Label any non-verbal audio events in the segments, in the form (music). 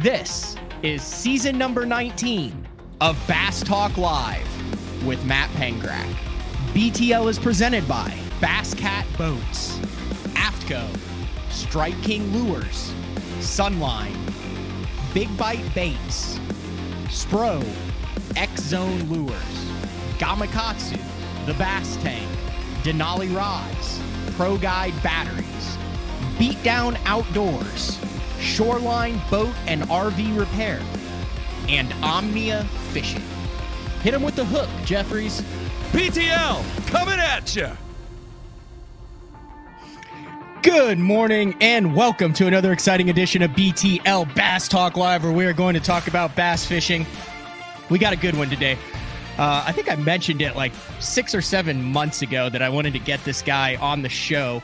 This is season number 19 of Bass Talk Live with Matt Pangrac. BTL is presented by Bass Cat Boats, AFTCO, Strike King Lures, Sunline, Big Bite Baits, Spro, X Zone Lures, Gamakatsu, The Bass Tank, Denali Rods, Pro Guide Batteries, Beatdown Outdoors, Shoreline Boat and RV Repair, and Omnia Fishing. Hit them with the hook, Jeffries. BTL coming at you. Good morning and welcome to another exciting edition of BTL Bass Talk Live, where we are going to talk about bass fishing. We got a good one today. Uh, I think I mentioned it like six or seven months ago that I wanted to get this guy on the show.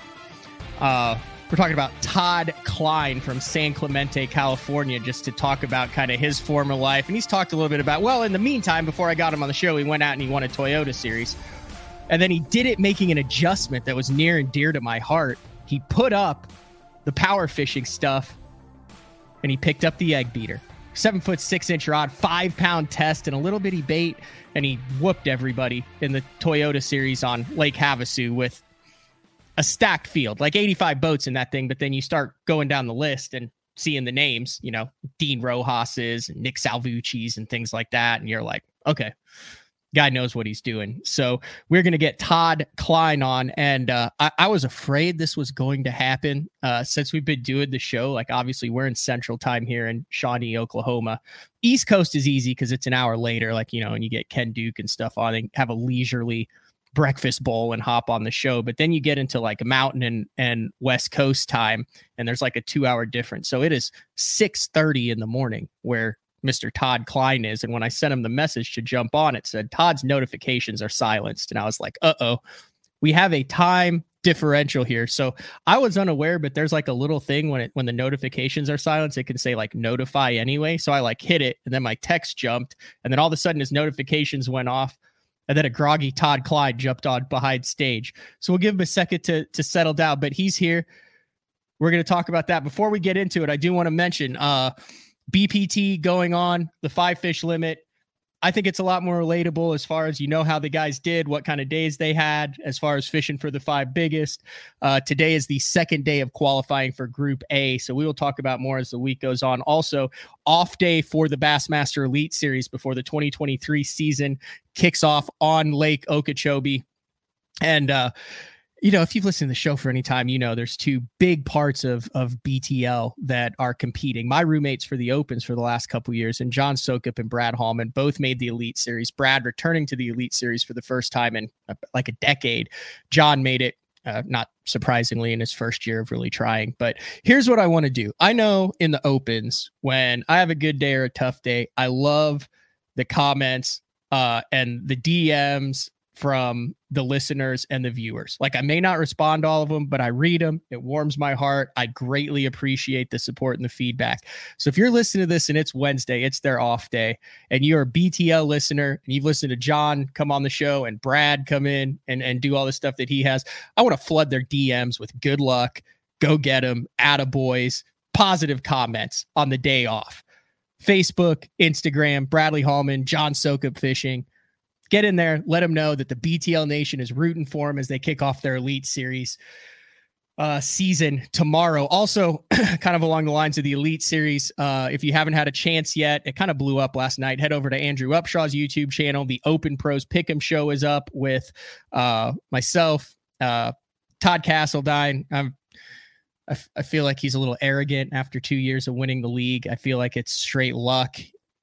Uh, we're talking about Todd Kline from San Clemente, California, just to talk about kind of his former life. And he's talked a little bit about, well, in the meantime, before I got him on the show, he went out and he won a Toyota series. And then he did it making an adjustment that was near and dear to my heart. He put up the power fishing stuff and he picked up the egg beater. Seven foot six inch rod, five pound test, and a little bitty bait. And he whooped everybody in the Toyota series on Lake Havasu with a stacked field, like 85 boats in that thing. But then you start going down the list and seeing the names, you know, Dean Rojas's and Nick Salvucci's and things like that. And you're like, okay, guy knows what he's doing. So we're going to get Todd Kline on. And uh, I, I, was afraid this was going to happen uh, since we've been doing the show. Like, obviously, we're in central time here in Shawnee, Oklahoma. East Coast is easy because it's an hour later, like, you know, and you get Ken Duke and stuff on and have a leisurely breakfast bowl and hop on the show but then you get into like mountain and and west coast time and there's like a two hour difference so it is 6 30 in the morning where Mr. Todd Kline is. And when I sent him the message to jump on, it said Todd's notifications are silenced. And I was like, uh oh, we have a time differential here. So I was unaware, but there's like a little thing when it when the notifications are silenced, it can say like notify anyway. So I like hit it and then my text jumped, and then all of a sudden his notifications went off. And then a groggy Todd Kline jumped on behind stage. So we'll give him a second to to settle down, but he's here. We're going to talk about that. Before we get into it, I do want to mention uh BPT going on, the five fish limit. I think it's a lot more relatable as far as you know how the guys did, what kind of days they had, as far as fishing for the five biggest. Uh, today is the second day of qualifying for Group A, so we will talk about more as the week goes on. Also, off day for the Bassmaster Elite Series before the 2023 season kicks off on Lake Okeechobee, and uh, you know, if you've listened to the show for any time, you know there's two big parts of of BTL that are competing. My roommates for the Opens for the last couple years, and John Soukup and Brad Hallman both made the Elite Series. Brad returning to the Elite Series for the first time in uh, like a decade. John made it uh, not surprisingly in his first year of really trying. But here's what I want to do. I know in the opens when I have a good day or a tough day, I love the comments uh, and the DMs from the listeners and the viewers. Like I may not respond to all of them, but I read them. It warms my heart. I greatly appreciate the support and the feedback. So if you're listening to this and it's Wednesday, it's their off day, and you're a BTL listener and you've listened to John come on the show and Brad come in and, and do all the stuff that he has, I want to flood their DMs with good luck, go get them, attaboys, positive comments on the day off. Facebook, Instagram, Bradley Hallman, John Soukup Fishing get in there, let them know that the BTL Nation is rooting for them as they kick off their Elite Series uh, season tomorrow. Also, (clears throat) kind of along the lines of the Elite Series, uh, if you haven't had a chance yet, it kind of blew up last night. Head over to Andrew Upshaw's YouTube channel. The Open Pros Pick'em Show is up with uh, myself, uh, Todd Castledine. I'm I, f- I feel like he's a little arrogant after two years of winning the league. I feel like it's straight luck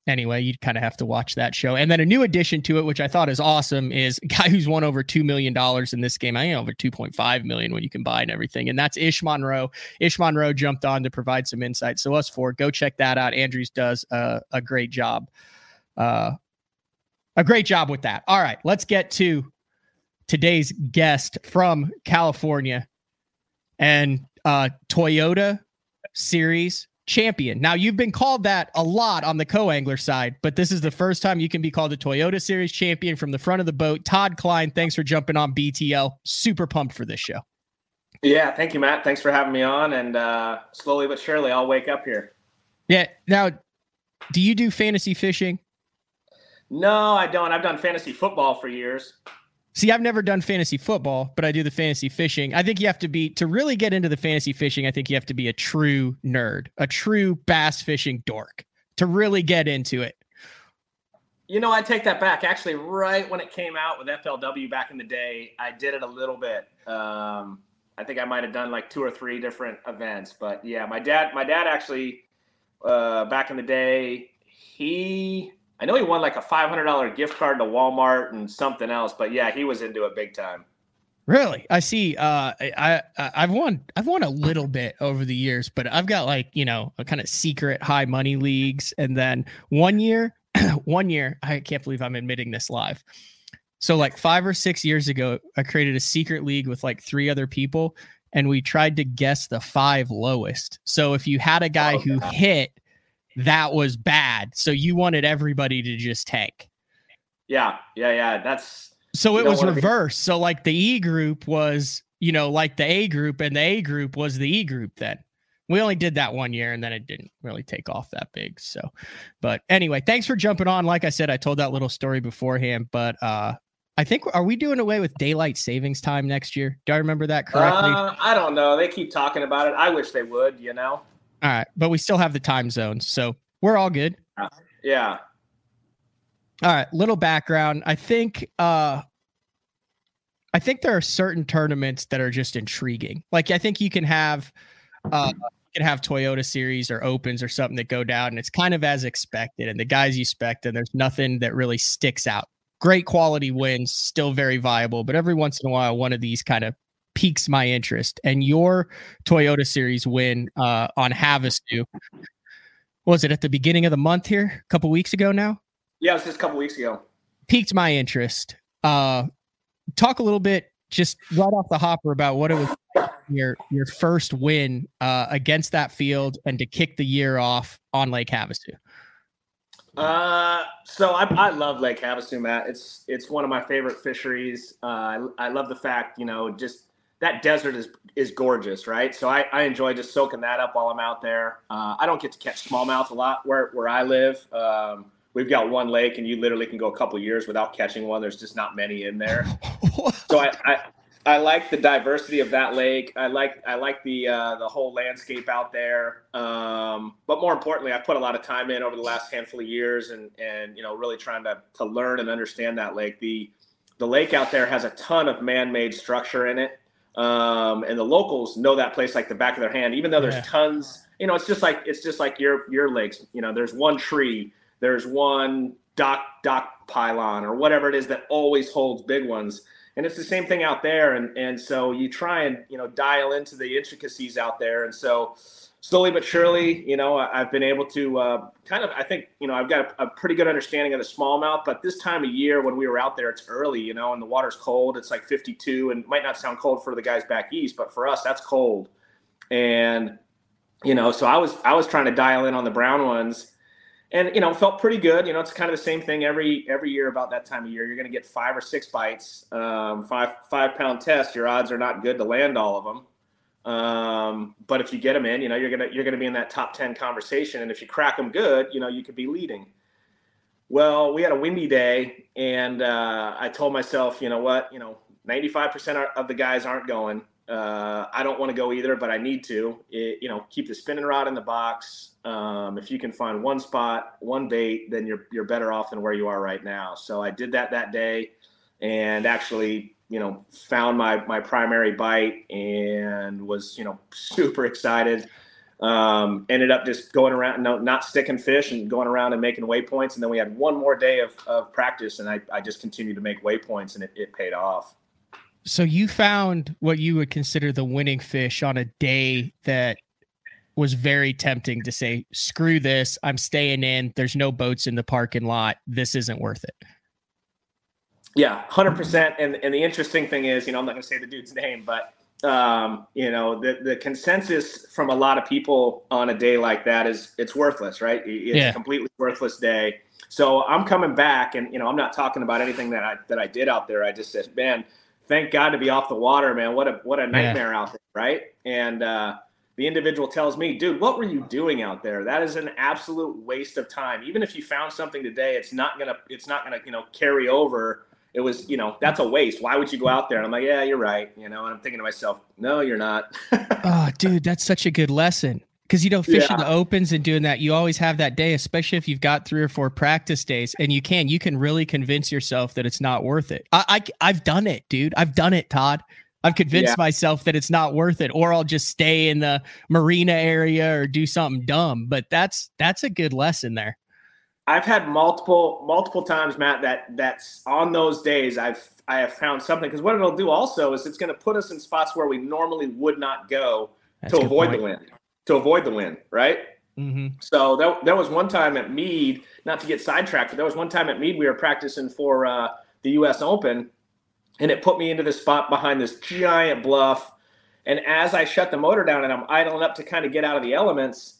anyway, you'd kind of have to watch that show. And then a new addition to it, which I thought is awesome, is a (laughs) guy who's won over two million dollars in this game. I think over two point five million when you combine everything, and that's Ish Monroe. Ish Monroe jumped on to provide some insight. So us four, go check that out. Andrews does a, a great job, uh, a great job with that. All right, let's get to today's guest from California and uh, Toyota Series champion. Now, you've been called that a lot on the co angler side, but this is the first time you can be called a Toyota Series champion from the front of the boat. Todd Kline, thanks for jumping on BTL. Super pumped for this show. Yeah, thank you, Matt. Thanks for having me on. And uh, slowly but surely, I'll wake up here. Yeah. Now, do you do fantasy fishing? No, I don't. I've done fantasy football for years. See, I've never done fantasy football, but I do the fantasy fishing. I think you have to be to really get into the fantasy fishing. I think you have to be a true nerd, a true bass fishing dork to really get into it. You know, I take that back. Actually, right when it came out with FLW back in the day, I did it a little bit. Um, I think I might have done like two or three different events, but yeah, my dad, my dad actually, uh, back in the day, he I know he won like a five hundred dollar gift card to Walmart and something else, but yeah, he was into it big time. Really, I see. Uh, I, I I've won I've won a little bit over the years, but I've got like you know a kind of secret high money leagues, and then one year, (clears throat) one year, I can't believe I'm admitting this live. So like five or six years ago, I created a secret league with like three other people, and we tried to guess the five lowest. So if you had a guy oh, who God. hit that was bad. So you wanted everybody to just tank. Yeah, yeah, yeah. That's so it was reversed. Be- so like the E group was, you know, like the A group, and the A group was the E group then. We only did that one year and then it didn't really take off that big. So, but anyway, thanks for jumping on. Like I said, I told that little story beforehand, but uh I think are we doing away with daylight savings time next year? Do I remember that correctly? Uh, I don't know. They keep talking about it. I wish they would, you know. All right, but we still have the time zones, so we're all good. Yeah. All right, little background. I think uh I think there are certain tournaments that are just intriguing. Like I think you can have uh you can have Toyota series or opens or something that go down and it's kind of as expected and the guys you expect and there's nothing that really sticks out. Great quality wins, still very viable, but every once in a while one of these kind of piques my interest. And your Toyota Series win uh, on Havasu was it at the beginning of the month here, a couple weeks ago now? Yeah, it was just a couple weeks ago. Piqued my interest. Uh, talk a little bit, just right off the hopper, about what it was your your first win uh, against that field and to kick the year off on Lake Havasu. Uh, so I, I love Lake Havasu, Matt. It's it's one of my favorite fisheries. Uh, I, I love the fact, you know, just that desert is is gorgeous, right? So I, I enjoy just soaking that up while I'm out there. Uh, I don't get to catch smallmouth a lot where where I live. Um, we've got one lake, and you literally can go a couple years without catching one. There's just not many in there. (laughs) so I, I I like the diversity of that lake. I like I like the uh, the whole landscape out there. Um, but more importantly, I put a lot of time in over the last handful of years, and and you know really trying to to learn and understand that lake. The the lake out there has a ton of man-made structure in it. Um, and the locals know that place like the back of their hand, even though there's yeah. tons. You know, it's just like it's just like your your lakes. You know, there's one tree, there's one dock dock pylon or whatever it is that always holds big ones. And it's the same thing out there. And and so you try and you know dial into the intricacies out there. And so slowly but surely, you know, I've been able to uh, kind of, I think, you know, I've got a, a, pretty good understanding of the smallmouth. But this time of year, when we were out there, it's early, you know, and the water's cold. It's like 52, and might not sound cold for the guys back east, but for us, that's cold. And you know, so I was I was trying to dial in on the brown ones. And you know, felt pretty good. You know, it's kind of the same thing every every year about that time of year. You're going to get five or six bites, um, five five pound test. Your odds are not good to land all of them. Um, but if you get them in, you know, you're gonna you're gonna be in that top ten conversation, and if you crack them good, you know, you could be leading. Well, we had a windy day, and uh, I told myself, you know what, you know, 95% of the guys aren't going. Uh, I don't want to go either, but I need to. It, you know, keep the spinning rod in the box. Um, if you can find one spot, one bait, then you're you're better off than where you are right now. So I did that that day, and actually you know, found my my primary bite and was you know (laughs) super excited. Um, ended up just going around, no, not sticking fish and going around and making waypoints. And then we had one more day of, of practice, and I, I just continued to make waypoints, and it, it paid off. So you found what you would consider the winning fish on a day that was very tempting to say, "Screw this! I'm staying in. There's no boats in the parking lot. This isn't worth it." Yeah, hundred percent. And and the interesting thing is, you know, I'm not going to say the dude's name, but um, you know, the the consensus from a lot of people on a day like that is it's worthless, right? It's yeah. a completely worthless day. So I'm coming back, and you know, I'm not talking about anything that I that I did out there. I just said, man, thank God to be off the water, man. What a what a nightmare yeah. out there, right? And uh, the individual tells me, dude, what were you doing out there? That is an absolute waste of time. Even if you found something today, it's not gonna, it's not gonna, you know, carry over. It was, you know, that's a waste. Why would you go out there? And I'm like, yeah, you're right. You know, and I'm thinking to myself, no, you're not. (laughs) oh, dude, that's such a good lesson. Because you know, fishing yeah. the opens and doing that, you always have that day, especially if you've got three or four practice days, and you can, you can really convince yourself that it's not worth it. I, I have done it, dude. I've done it, Todd. I've convinced yeah. myself that it's not worth it, or I'll just stay in the marina area or do something dumb. But that's that's a good lesson there. I've had multiple multiple times, Matt, that that's on those days I've I have found something because what it'll do also is it's going to put us in spots where we normally would not go that's to avoid point. the wind, to avoid the wind, right? Mm-hmm. So that, there was one time at Mead, not to get sidetracked, but there was one time at Mead we were practicing for uh, the U.S. Open, and it put me into this spot behind this giant bluff. And as I shut the motor down and I'm idling up to kind of get out of the elements,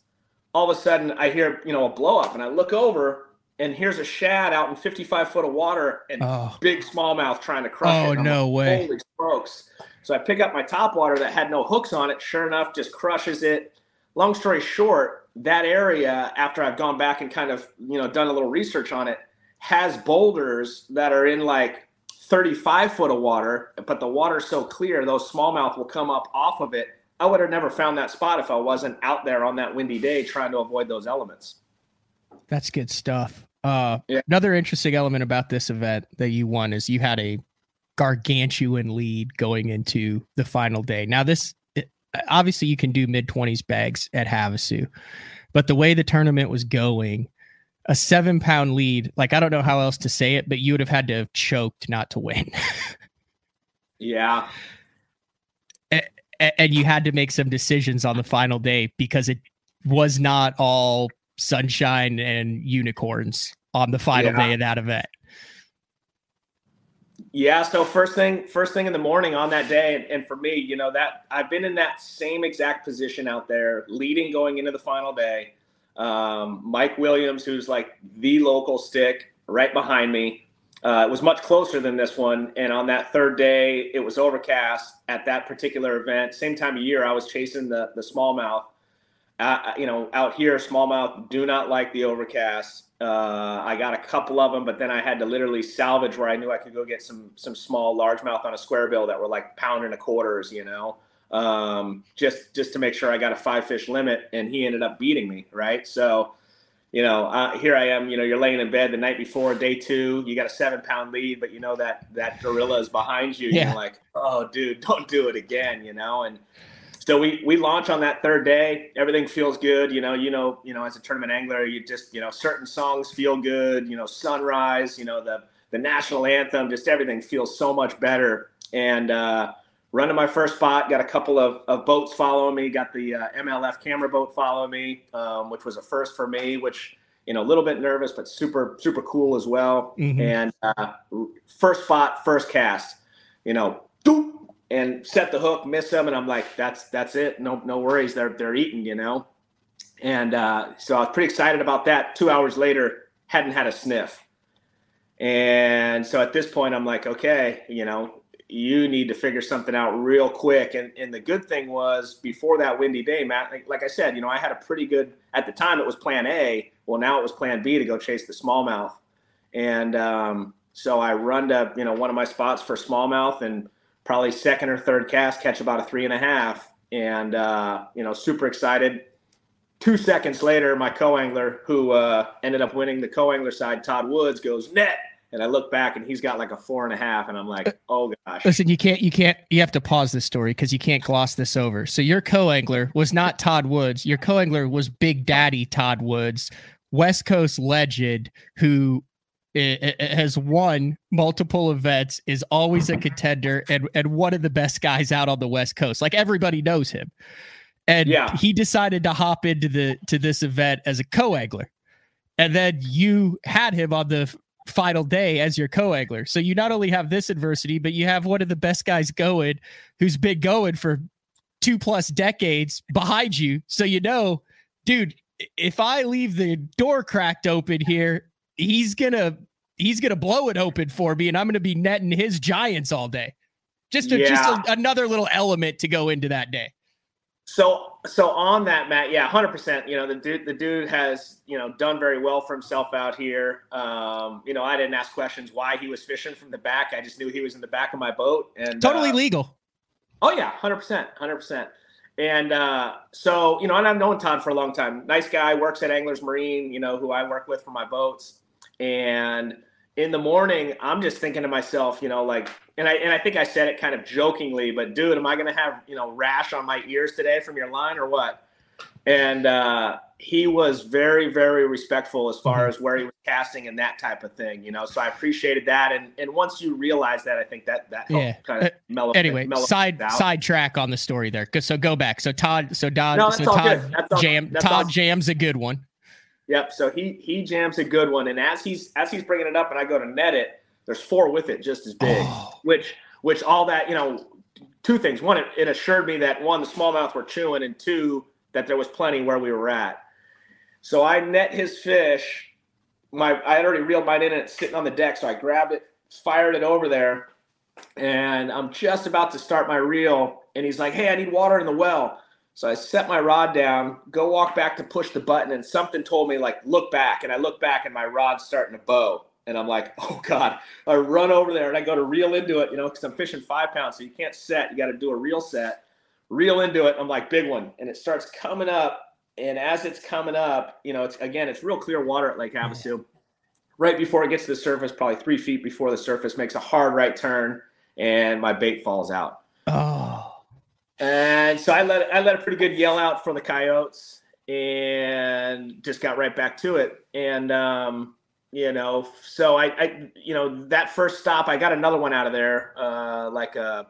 all of a sudden I hear, you know, a blow up and I look over and here's a shad out in 55 foot of water and oh. big smallmouth trying to crush oh, it. Oh, no like, way. Holy smokes. So I pick up my top water that had no hooks on it. Sure enough, just crushes it. Long story short, that area, after I've gone back and kind of, you know, done a little research on it, has boulders that are in like 35 foot of water, but the water's so clear, those smallmouth will come up off of it. I would have never found that spot if I wasn't out there on that windy day trying to avoid those elements. That's good stuff. Uh, yeah. Another interesting element about this event that you won is you had a gargantuan lead going into the final day. Now, this obviously you can do mid 20s bags at Havasu, but the way the tournament was going, a seven pound lead. Like I don't know how else to say it, but you would have had to have choked not to win. (laughs) yeah. And, you had to make some decisions on the final day because it was not all sunshine and unicorns on the final yeah. day of that event. Yeah, so first thing first thing in the morning on that day and, and, for me, you know, that I've been in that same exact position out there leading going into the final day. Um, Mike Williams, who's like the local stick right behind me, uh, it was much closer than this one. And on that third day, it was overcast at that particular event. Same time of year, I was chasing the the smallmouth. Uh, you know, out here, smallmouth do not like the overcast. Uh, I got a couple of them, but then I had to literally salvage where I knew I could go get some some small largemouth on a square bill that were like pound and a quarters, you know um, just just to make sure I got a five fish limit, and he ended up beating me. Right, so you know, uh, here I am. You know, you're laying in bed the night before day two. You got a seven pound lead, but you know that that gorilla is behind you. Yeah. You're like, oh, dude, (laughs) don't do it again. You know, and so we we launch on that third day. Everything feels good. You know, you know, you know, as a tournament angler, you just you know certain songs feel good. You know, sunrise. You know the the national anthem. Just everything feels so much better. And uh, run to my first spot. Got a couple of, of boats following me. Got the uh, MLF camera boat following me, um, which was a first for me. Which you know, a little bit nervous, but super super cool as well. Mm-hmm. And uh, first spot, first cast. You know, doop, and set the hook, miss them, and I'm like, that's that's it. No no worries. They're they're eating. You know. And uh, so I was pretty excited about that. Two hours later, hadn't had a sniff. And so at this point, I'm like, okay, you know, you need to figure something out real quick. And, and the good thing was before that windy day, Matt, like, like, I said, you know, I had a pretty good, at the time it was plan A. Well, now it was plan B to go chase the smallmouth. And um, so I run to, you know, one of my spots for smallmouth and probably second or third cast, catch about a three and a half. And, uh, you know, super excited. Two seconds later, my co-angler who uh, ended up winning the co-angler side, Todd Woods, goes net and I look back and he's got like a four and a half, and I'm like, uh, oh gosh. Listen, you can't, you can't, you have to pause this story because you can't gloss this over. So your co-angler was not Todd Woods. Your co-angler was Big Daddy Todd Woods, West Coast legend who eh, eh, eh, has won multiple events, is always a contender, and and one of the best guys out on the West Coast. Like everybody knows him, and yeah. he decided to hop into the to this event as a co-angler and then you had him on the final day as your co-angler. So you not only have this adversity, but you have one of the best guys going who's been going for two plus decades behind you. So you know, dude, if I leave the door cracked open here, he's gonna he's gonna blow it open for me, and I'm gonna be netting his giants all day. Just a, yeah. just a, another little element to go into that day. So so on that, Matt, yeah, hundred percent. You know, the dude, the dude has you know done very well for himself out here. Um, you know, I didn't ask questions why he was fishing from the back. I just knew he was in the back of my boat, and totally uh, legal. Oh yeah, hundred percent, hundred percent. And uh, so, you know, and I've known Todd for a long time. Nice guy, works at Anglers Marine, you know, who I work with for my boats. And in the morning, I'm just thinking to myself, you know, like, and I and I think I said it kind of jokingly, but dude, am I gonna have you know rash on my ears today from your line or what? And uh, he was very, very respectful as far mm-hmm. as where he was casting and that type of thing, you know. So I appreciated that, and and once you realize that, I think that that yeah. kind of uh, mellow. Anyway, mellow side side track on the story there. So go back. So Todd, so Todd, no, so Todd jam, Todd all, jams a good one. Yep. So he he jams a good one, and as he's as he's bringing it up, and I go to net it, there's four with it just as big, oh. which which all that you know, two things. One, it, it assured me that one, the smallmouth were chewing, and two, that there was plenty where we were at. So I net his fish. My I had already reeled mine in, and it's sitting on the deck. So I grabbed it, fired it over there, and I'm just about to start my reel, and he's like, "Hey, I need water in the well." So I set my rod down, go walk back to push the button, and something told me like look back, and I look back, and my rod's starting to bow, and I'm like, (laughs) oh god! I run over there and I go to reel into it, you know, because I'm fishing five pounds, so you can't set, you got to do a reel set, reel into it. I'm like big one, and it starts coming up, and as it's coming up, you know, it's again, it's real clear water at Lake Havasu. Right before it gets to the surface, probably three feet before the surface, makes a hard right turn, and my bait falls out. Oh. And so I let I let a pretty good yell out for the coyotes and just got right back to it. And um, you know, so I, I you know that first stop I got another one out of there, uh, like a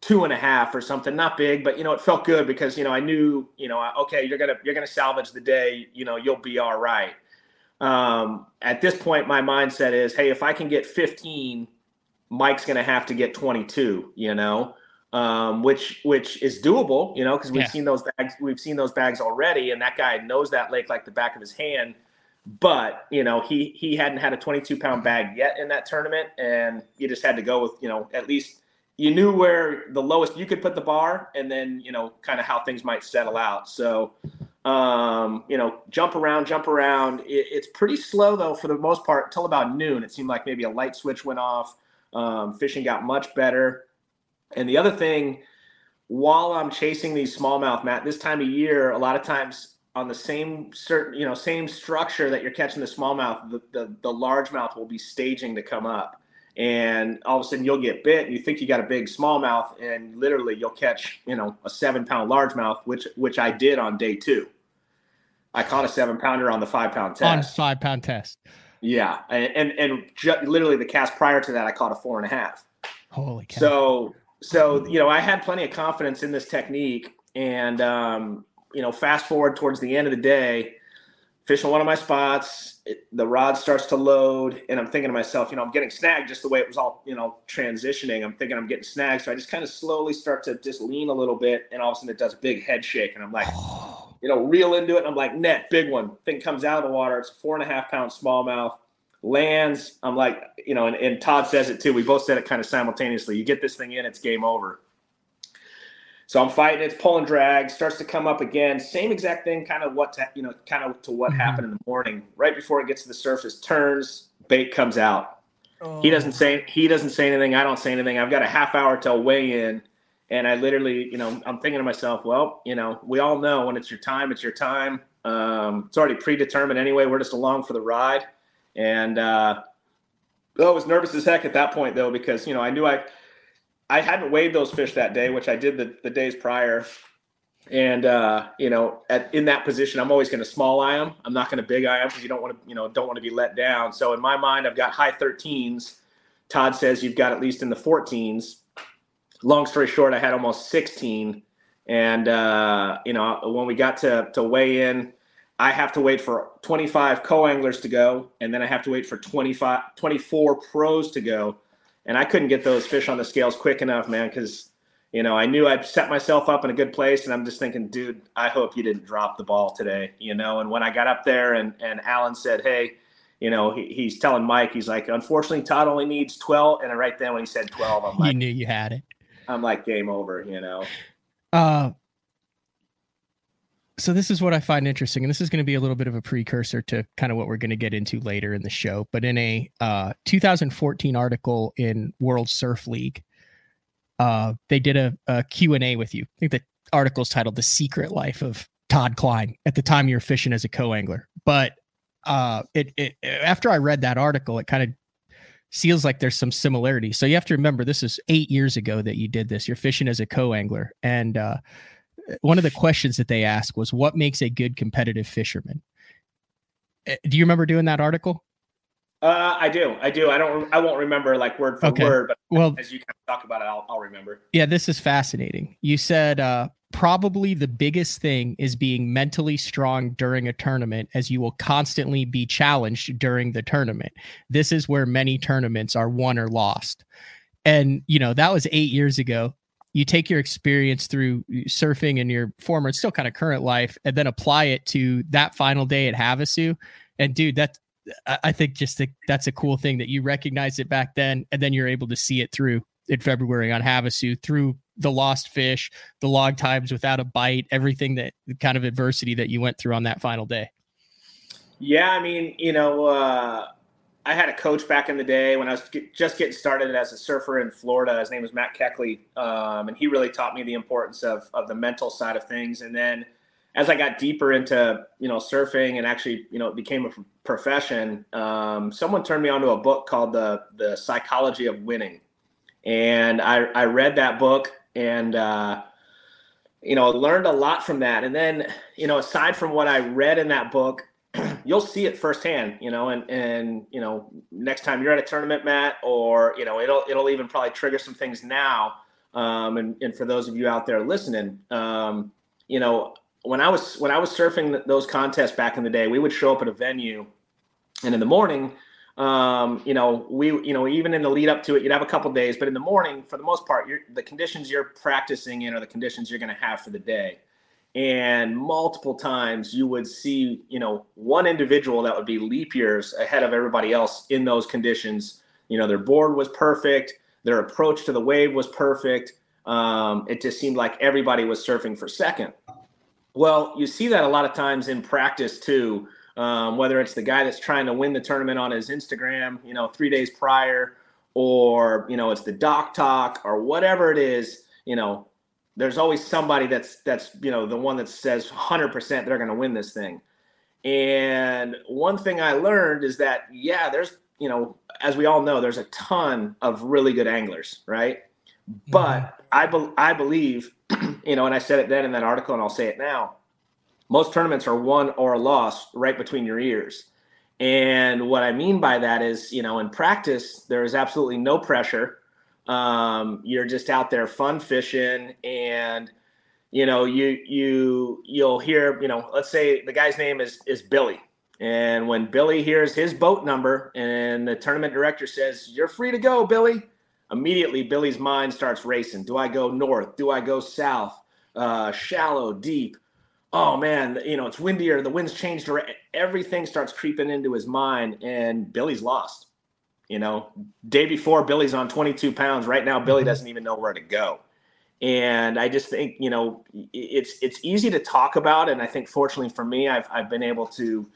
two and a half or something, not big, but you know it felt good because you know I knew you know okay you're gonna you're gonna salvage the day, you know you'll be all right. Um, at this point, my mindset is, hey, if I can get 15, Mike's gonna have to get 22. You know um, which which is doable, you know, because we've yeah. seen those bags, we've seen those bags already, and that guy knows that lake like the back of his hand. But you know, he he hadn't had a 22 pound bag yet in that tournament, and you just had to go with you know at least you knew where the lowest you could put the bar, and then you know kind of how things might settle out. So um, you know, jump around, jump around. It, it's pretty slow though for the most part until about noon. It seemed like maybe a light switch went off. Um, fishing got much better. And the other thing, while I'm chasing these smallmouth, Matt, this time of year, a lot of times on the same certain, you know, same structure that you're catching the smallmouth, the, the, the largemouth will be staging to come up. And all of a sudden you'll get bit and you think you got a big smallmouth and literally you'll catch, you know, a seven pound largemouth, which, which I did on day two. I caught a seven pounder on the five pound test. On five pound test. Yeah. And, and, and ju- literally the cast prior to that, I caught a four and a half. Holy cow. So so you know i had plenty of confidence in this technique and um, you know fast forward towards the end of the day fishing one of my spots it, the rod starts to load and i'm thinking to myself you know i'm getting snagged just the way it was all you know transitioning i'm thinking i'm getting snagged so i just kind of slowly start to just lean a little bit and all of a sudden it does a big head shake and i'm like (sighs) you know reel into it and i'm like net big one thing comes out of the water it's four and a half pound smallmouth lands. I'm like, you know, and, and Todd says it too. We both said it kind of simultaneously. You get this thing in, it's game over. So I'm fighting. It's pulling drag. Starts to come up again. Same exact thing. Kind of what to, you know, kind of to what mm-hmm. happened in the morning. Right before it gets to the surface, turns. Bait comes out. Oh. He doesn't say. He doesn't say anything. I don't say anything. I've got a half hour till weigh in, and I literally, you know, I'm thinking to myself, well, you know, we all know when it's your time, it's your time. Um, it's already predetermined anyway. We're just along for the ride. And uh, I was nervous as heck at that point though because you know I knew I I hadn't weighed those fish that day, which I did the, the days prior. And uh, you know, at in that position, I'm always going to small eye them. I'm not going to big eye them because you don't want to, you know, don't want to be let down. So in my mind, I've got high 13s. Todd says you've got at least in the 14s. Long story short, I had almost 16. And uh, you know, when we got to to weigh in, I have to wait for 25 co-anglers to go, and then I have to wait for 25, 24 pros to go. And I couldn't get those fish on the scales quick enough, man, because you know I knew I'd set myself up in a good place, and I'm just thinking, dude, I hope you didn't drop the ball today, you know. And when I got up there, and and Alan said, hey, you know, he, he's telling Mike, he's like, unfortunately, Todd only needs 12, and right then when he said 12, I'm like, you knew you had it. I'm like, game over, you know. Uh, so this is what I find interesting, and this is going to be a little bit of a precursor to kind of what we're going to get into later in the show. But in a uh, 2014 article in World Surf League, uh, they did a, a Q&A with you. I think the article's titled "The Secret Life of Todd Kline." At the time, you were fishing as a co-angler, but uh, it, it after I read that article, it kind of feels like there's some similarity. So you have to remember, this is eight years ago that you did this. You're fishing as a co-angler, and uh, one of the questions that they asked was what makes a good competitive fisherman eh, do you remember doing that article uh, I do. I do. I don't. I won't remember like word for okay. word, but well, as you kind of talk about it, I'll, I'll remember. Yeah, this is fascinating. You said uh, probably the biggest thing is being mentally strong during a tournament, as you will constantly be challenged during the tournament. This is where many tournaments are won or lost, and you know that was eight years ago you take your experience through surfing in your former, and still kind of current life, and then apply it to that final day at Havasu. And dude, that I think just the, that's a cool thing that you recognized it back then, and then you're able to see it through in February on Havasu through the lost fish, the log times without a bite, everything that kind of adversity that you went through on that final day. Yeah, I mean, you know, uh, I had a coach back in the day when I was just getting started as a surfer in Florida. His name was Matt Kechele, um, and he really taught me the importance of of the mental side of things. And then as I got deeper into you know surfing and actually you know it became a profession, um, someone turned me onto a book called the the Psychology of Winning, and I I read that book and. Uh, you know, learned a lot from that. And then, you know, aside from what I read in that book, you'll see it firsthand, you know, and and you know, next time you're at a tournament, Matt, or you know, it'll it'll even probably trigger some things now. Um, and and for those of you out there listening, um, you know, when I was when I was surfing those contests back in the day, we would show up at a venue, and in the morning, um, you know, we you know even in the lead up to it, you'd have a couple days, but in the morning, for the most part, the conditions you're practicing in are the conditions you're going to have for the day and multiple times you would see you know one individual that would be leap years ahead of everybody else in those conditions. You know their board was perfect their approach to the wave was perfect um, it just seemed like everybody was surfing for second. Well you see that a lot of times in practice too um, whether it's the guy that's trying to win the tournament on his instagram you know three days prior or you know it's the doc talk or whatever it is you know there's always somebody that's that's you know the one that says 100% they're going to win this thing. And one thing i learned is that yeah there's you know as we all know there's a ton of really good anglers right? But mm-hmm. i be- i believe (clears throat) you know and i said it then in that article and i'll say it now most tournaments are won or lost right between your ears. And what i mean by that is you know in practice there is absolutely no pressure um, you're just out there fun fishing and you know you you you'll hear you know let's say the guy's name is is billy. And when billy hears his boat number and the tournament director says you're free to go billy immediately billy's mind starts racing. Do i go north? Do i go south? Uh, shallow deep. Oh man you know it's windier. The wind's changed everything starts creeping into his mind and billy's lost you know, day before Billy's on 22 pounds. Right now, Billy mm-hmm. doesn't even know where to go. And I just think, you know, it's it's easy to talk about, and I think fortunately for me, I've I've been able to,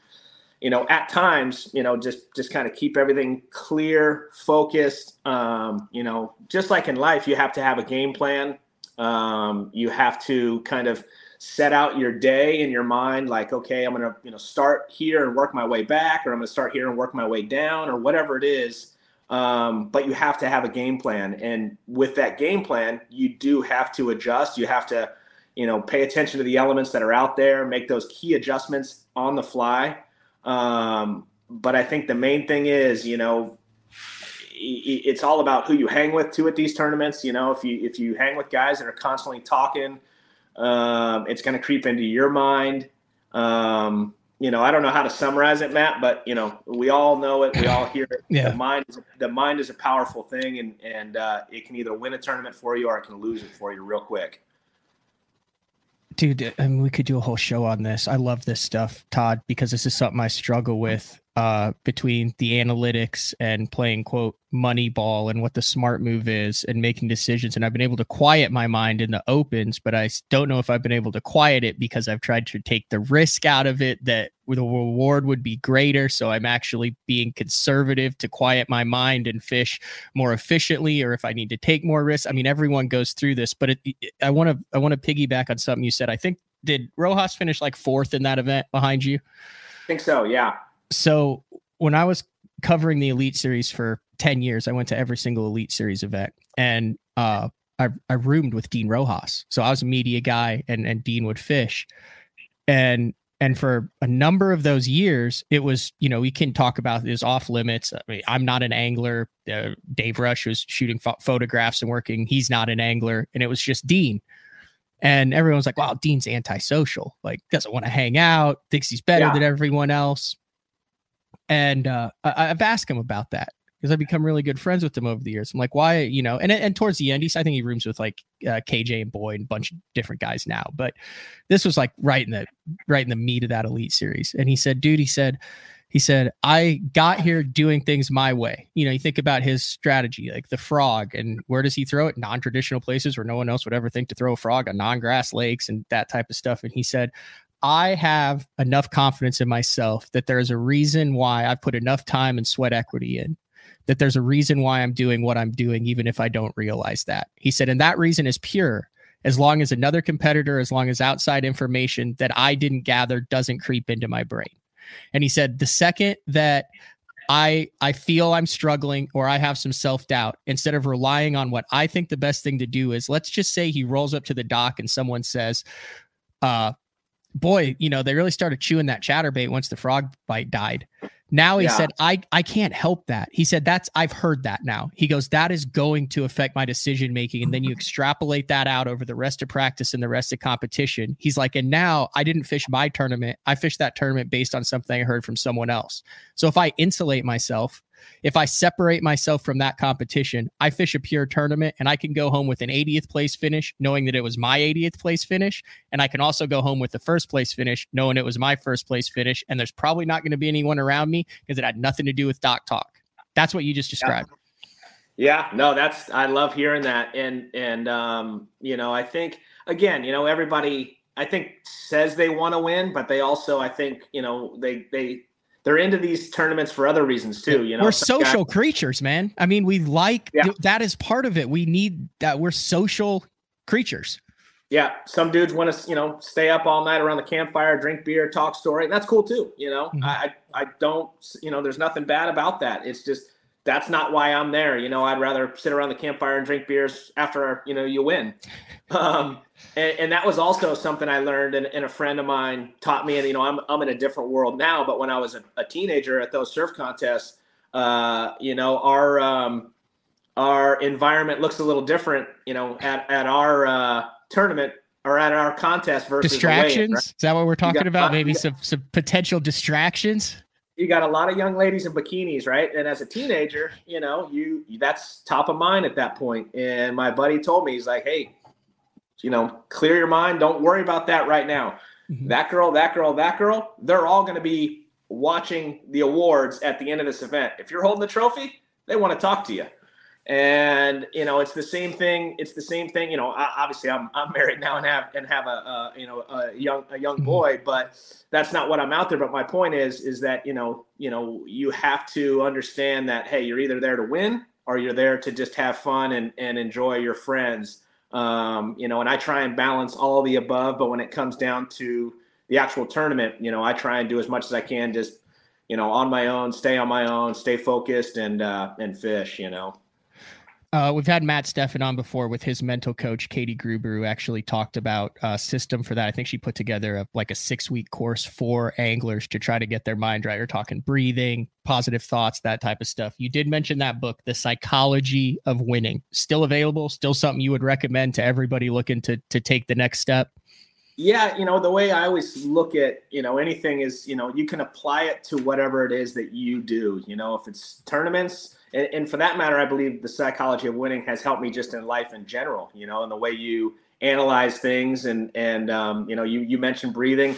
you know, at times, you know, just just kind of keep everything clear, focused. Um, you know, just like in life, you have to have a game plan. Um, you have to kind of set out your day in your mind like okay i'm going to you know start here and work my way back or i'm going to start here and work my way down or whatever it is um, but you have to have a game plan. And with that game plan you do have to adjust. You have to you know pay attention to the elements that are out there make those key adjustments on the fly. Um, but i think the main thing is you know it's all about who you hang with too at these tournaments. You know if you if you hang with guys that are constantly talking um, it's going to creep into your mind. Um, you know, I don't know how to summarize it, Matt, but you know, we all know it. We all hear it. yeah. The mind is the mind is a powerful thing, and and uh, it can either win a tournament for you or it can lose it for you real quick. Dude, I mean, we could do a whole show on this. I love this stuff, Todd, because this is something I struggle with uh, between the analytics and playing quote money ball and what the smart move is and making decisions. And I've been able to quiet my mind in the opens, but I don't know if I've been able to quiet it because I've tried to take the risk out of it that the reward would be greater. So I'm actually being conservative to quiet my mind and fish more efficiently, or if I need to take more risks. I mean, everyone goes through this, but it, I want to I want to piggyback on something you said. I think did Rojas finish like fourth in that event behind you? I think so. Yeah so when I was covering the Elite Series for 10 years, I went to every single Elite Series event and uh, I, I roomed with Dean Rojas. So I was a media guy and, and Dean would fish. And and for a number of those years, it was, you know, we can talk about this off limits. I mean, I'm not an angler. Uh, Dave Rush was shooting ph- photographs and working. He's not an angler. And it was just Dean. And everyone's like, wow, Dean's antisocial. Like, doesn't want to hang out, thinks he's better yeah. than everyone else. And uh, I, have asked him about that because I've become really good friends with him over the years. I'm like, why, you know, and and towards the end, he's I think he rooms with like uh, KJ and Boyd and a bunch of different guys now. But this was like right in the right in the meat of that elite series. And he said, dude, he said, he said, I got here doing things my way. You know, you think about his strategy, like the frog, and where does he throw it? Non traditional places where no one else would ever think to throw a frog on non grass lakes and that type of stuff. And he said, I have enough confidence in myself that there's a reason why I've put enough time and sweat equity in, that there's a reason why I'm doing what I'm doing, even if I don't realize that. He said, and that reason is pure. As long as another competitor, as long as outside information that I didn't gather doesn't creep into my brain. And he said, the second that I I feel I'm struggling or I have some self-doubt instead of relying on what I think the best thing to do is let's just say he rolls up to the dock and someone says uh boy, you know, they really started chewing that chatterbait once the frog bite died. Now he yeah. said, I, I can't help that. He said, That's I've heard that now. He goes, That is going to affect my decision making. And then you extrapolate that out over the rest of practice and the rest of competition. He's like, And now I didn't fish my tournament. I fished that tournament based on something I heard from someone else. So if I insulate myself if I separate myself from that competition, I fish a pure tournament and I can go home with an 80th place finish, knowing that it was my 80th place finish. And I can also go home with the first place finish, knowing it was my first place finish. And there's probably not going to be anyone around me because it had nothing to do with Doc Talk. That's what you just described. Yeah. yeah, no, that's I love hearing that. And and um, you know, I think again, you know, everybody I think says they want to win, but they also I think, you know, they they they're into these tournaments for other reasons too. You know, we're social guys, creatures, man. I mean, we like yeah. that is part of it. We need that. We're social creatures. Yeah, some dudes want to, you know, stay up all night around the campfire, drink beer, talk story. And that's cool too. You know, mm-hmm. I I don't, you know, there's nothing bad about that. It's just that's not why I'm there. You know, I'd rather sit around the campfire and drink beers after you know you win. (laughs) Um, and, and, that was also something I learned, and, and, a friend of mine taught me. And you know, I'm I'm in a different world now, but when I was a, a teenager at those surf contests, uh, you know, our um, our environment looks a little different. You know, at at our uh, tournament or at our contest versus distractions. Right? Is that what we're talking about? Maybe some some potential distractions you got a lot of young ladies in bikinis, right? And as a teenager, you know, you that's top of mind at that point. And my buddy told me, he's like, "Hey, you know, clear your mind. Don't worry about that right now. Mm-hmm. That girl, that girl, that girl, they're all going to be watching the awards at the end of this event. If you're holding the trophy, they want to talk to you." And you know it's the same thing it's the same thing you know obviously i'm, I'm married now and have and have a, a you know a young a young mm-hmm. boy but that's not what i'm out there but my point is is that you know you know you have to understand that hey you're either there to win or you're there to just have fun and and enjoy your friends um, you know and i try and balance all the above but when it comes down to the actual tournament you know i try and do as much as i can just you know on my own stay on my own stay focused and uh and fish you know uh, we've had Matt Steffen on before with his mental coach, Katie Gruber, who actually talked about a system for that. I think she put together a, like a six week course for anglers to try to get their mind right. We're talking breathing, positive thoughts, that type of stuff. You did mention that book, The Psychology of Winning. Still available, still something you would recommend to everybody looking to, to take the next step? Yeah, you know, the way I always look at, you know, anything is, you know, you can apply it to whatever it is that you do. You know, if it's tournaments, and, and for that matter, I believe the psychology of winning has helped me just in life in general. You know, and the way you analyze things, and and um, you know, you you mentioned breathing.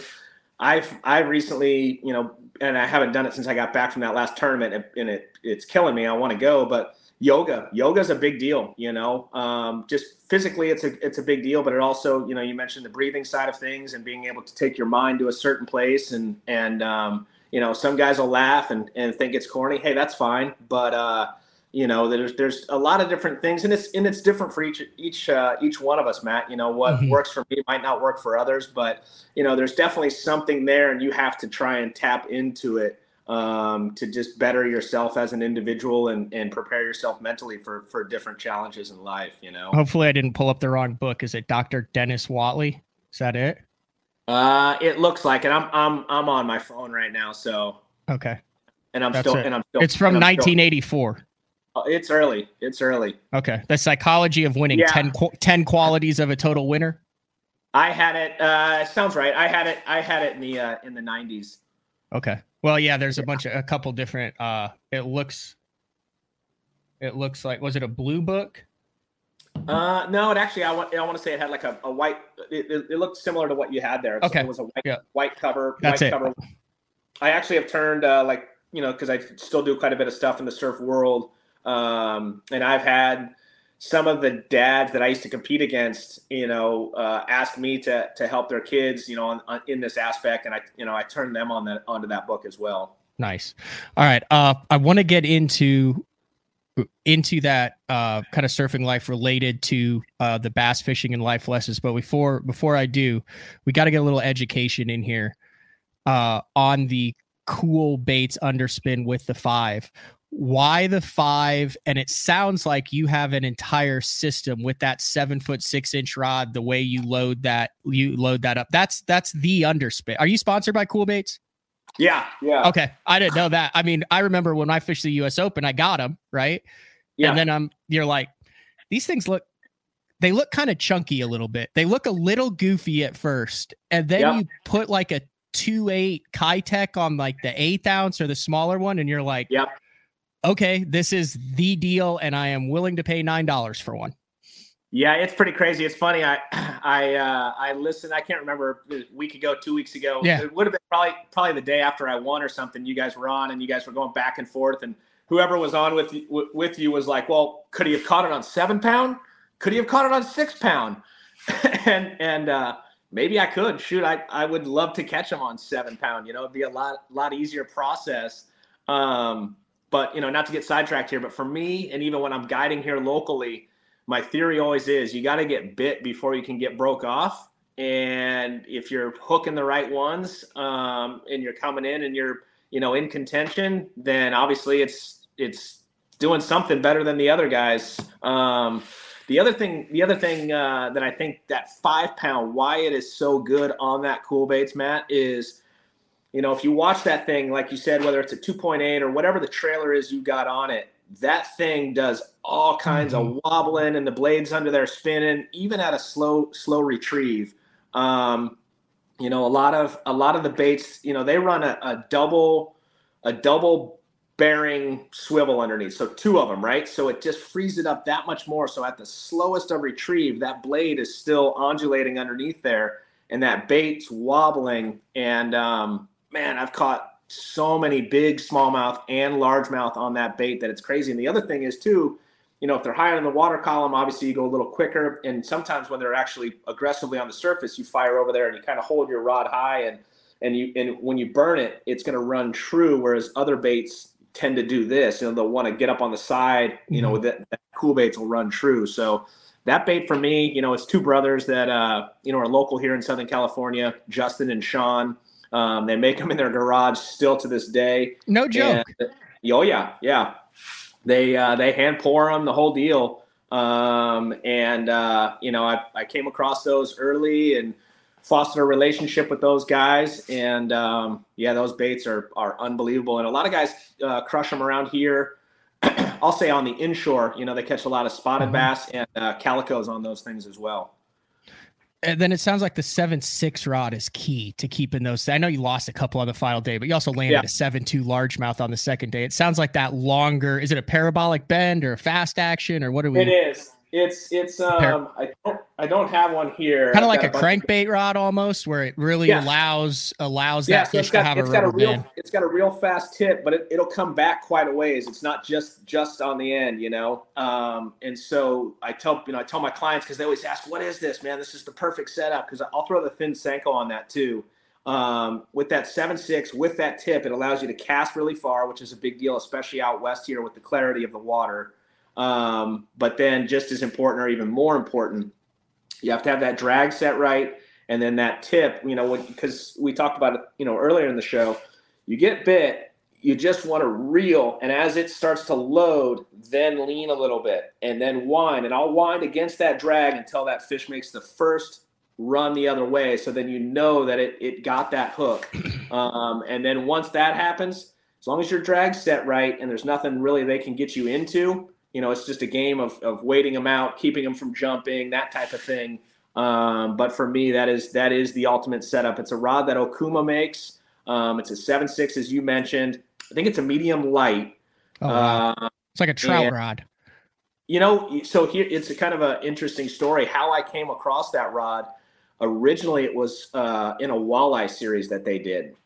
I've I've recently, you know, and I haven't done it since I got back from that last tournament, and it it's killing me. I want to go, but yoga, yoga is a big deal. You know, um, just physically, it's a it's a big deal, but it also, you know, you mentioned the breathing side of things and being able to take your mind to a certain place, and and um, you know, some guys will laugh and and think it's corny. Hey, that's fine, but uh, you know there's there's a lot of different things and it's and it's different for each each uh, each one of us matt you know what mm-hmm. works for me might not work for others but you know there's definitely something there and you have to try and tap into it um, to just better yourself as an individual and and prepare yourself mentally for for different challenges in life you know hopefully i didn't pull up the wrong book is it dr dennis Watley? is that it uh it looks like it i'm i'm i'm on my phone right now so okay and i'm That's still it. and i'm still it's from 1984 still, uh, it's early. It's early. Okay. The psychology of winning. Yeah. 10, 10 qualities of a total winner. I had it. Uh, sounds right. I had it. I had it in the uh, in the nineties. Okay. Well, yeah. There's a bunch of a couple different. Uh, it looks. It looks like was it a blue book? Uh, no. It actually, I want I want to say it had like a, a white. It, it, it, looked similar to what you had there. Okay. it was a white yeah. white cover. That's white it. Cover. I actually have turned uh, like you know because I still do quite a bit of stuff in the surf world. Um, and I've had some of the dads that I used to compete against, you know, uh, ask me to to help their kids, you know, on, on, in this aspect, and I, you know, I turned them on that onto that book as well. Nice. All right. Uh, I want to get into into that uh, kind of surfing life related to uh, the bass fishing and life lessons. But before before I do, we got to get a little education in here uh, on the cool baits underspin with the five. Why the five? And it sounds like you have an entire system with that seven foot six inch rod the way you load that you load that up. That's that's the underspin are you sponsored by cool baits yeah. Yeah. Okay. I didn't know that. I mean i remember when i fished the us open i got them right? Yeah. and then i'm you're like these things look they look kind of chunky a little bit. They look a little goofy at first and then yeah. you put like a two eight Keitech on like the eighth ounce or the smaller one and you're like yep. Okay, this is the deal, and I am willing to pay nine dollars for one. Yeah, it's pretty crazy. It's funny. I (clears throat) I uh, I listened. I can't remember a week ago, two weeks ago. Yeah. It would have been probably probably the day after I won or something. You guys were on, and you guys were going back and forth, and whoever was on with with you was like, "Well, could he have caught it on seven pound? Could he have caught it on six pound?" (laughs) and and uh, maybe I could. Shoot, I I would love to catch him on seven pound. You know, it'd be a lot lot easier process. Um, but you know, not to get sidetracked here, but for me, and even when I'm guiding here locally, my theory always is you got to get bit before you can get broke off. And if you're hooking the right ones, um, and you're coming in and you're you know in contention, then obviously it's it's doing something better than the other guys. Um, the other thing, the other thing uh, that I think that five pound, why it is so good on that cool baits, Matt, is you know, if you watch that thing, like you said, whether it's a 2.8 or whatever the trailer is you got on it, that thing does all kinds mm-hmm. of wobbling and the blades under there spinning, even at a slow, slow retrieve. Um, you know, a lot of a lot of the baits, you know, they run a, a double, a double bearing swivel underneath. So two of them, right? So it just frees it up that much more. So at the slowest of retrieve, that blade is still undulating underneath there, and that bait's wobbling. And um, man, I've caught so many big smallmouth and largemouth on that bait that it's crazy. And the other thing is too, you know, if they're higher in the water column, obviously you go a little quicker. And sometimes when they're actually aggressively on the surface, you fire over there and you kind of hold your rod high and and you and when you burn it, it's going to run true. Whereas other baits tend to do this. You know, they'll want to get up on the side. You know, mm-hmm. that, that cool baits will run true. So that bait for me, you know, it's two brothers that uh, you know are local here in Southern California, Justin and Sean. Um, they make them in their garage still to this day. No joke. And, oh yeah, yeah. They uh, they hand pour them the whole deal. Um, and uh, you know, I, I came across those early and fostered a relationship with those guys. And um, yeah, those baits are are unbelievable. And a lot of guys uh, crush them around here. (clears throat) I'll say on the inshore, you know, they catch a lot of spotted mm-hmm. bass and uh, calicos on those things as well. And then it sounds like the seven six rod is key to keeping those. I know you lost a couple on the final day, but you also landed yeah. a seven two largemouth on the second day. It sounds like that longer. Is it a parabolic bend or a fast action or what are we? It is. It's it's um I don't I don't have one here. Kind of like a, crankbait rod almost, where it really yeah. allows allows yeah, that so fish got, to have a got a real. It's got a real fast tip, but it, it'll come back quite a ways. It's not just just on the end, you know. Um, and so I tell you know I tell my clients because they always ask, "What is this, man? This is the perfect setup." Because I'll throw the thin senko on that too. Um, with that seven six with that tip, it allows you to cast really far, which is a big deal, especially out west here with the clarity of the water. Um, but then, just as important, or even more important, you have to have that drag set right, and then that tip. You know, because we talked about it, you know, earlier in the show. You get bit, you just want to reel, and as it starts to load, then lean a little bit, and then wind, and I'll wind against that drag until that fish makes the first run the other way. So then you know that it it got that hook, (clears throat) um, and then once that happens, as long as your drag's set right, and there's nothing really they can get you into you know, it's just a game of, of waiting them out, keeping them from jumping, that type of thing. Um, but for me, that is that is the ultimate setup. It's a rod that Okuma makes. Um, it's a seven six, as you mentioned. I think it's a medium light. Oh, wow. uh, it's like a trout and, rod. You know, so here it's a kind of an interesting story. How I came across that rod. Originally, it was uh, in a walleye series that they did,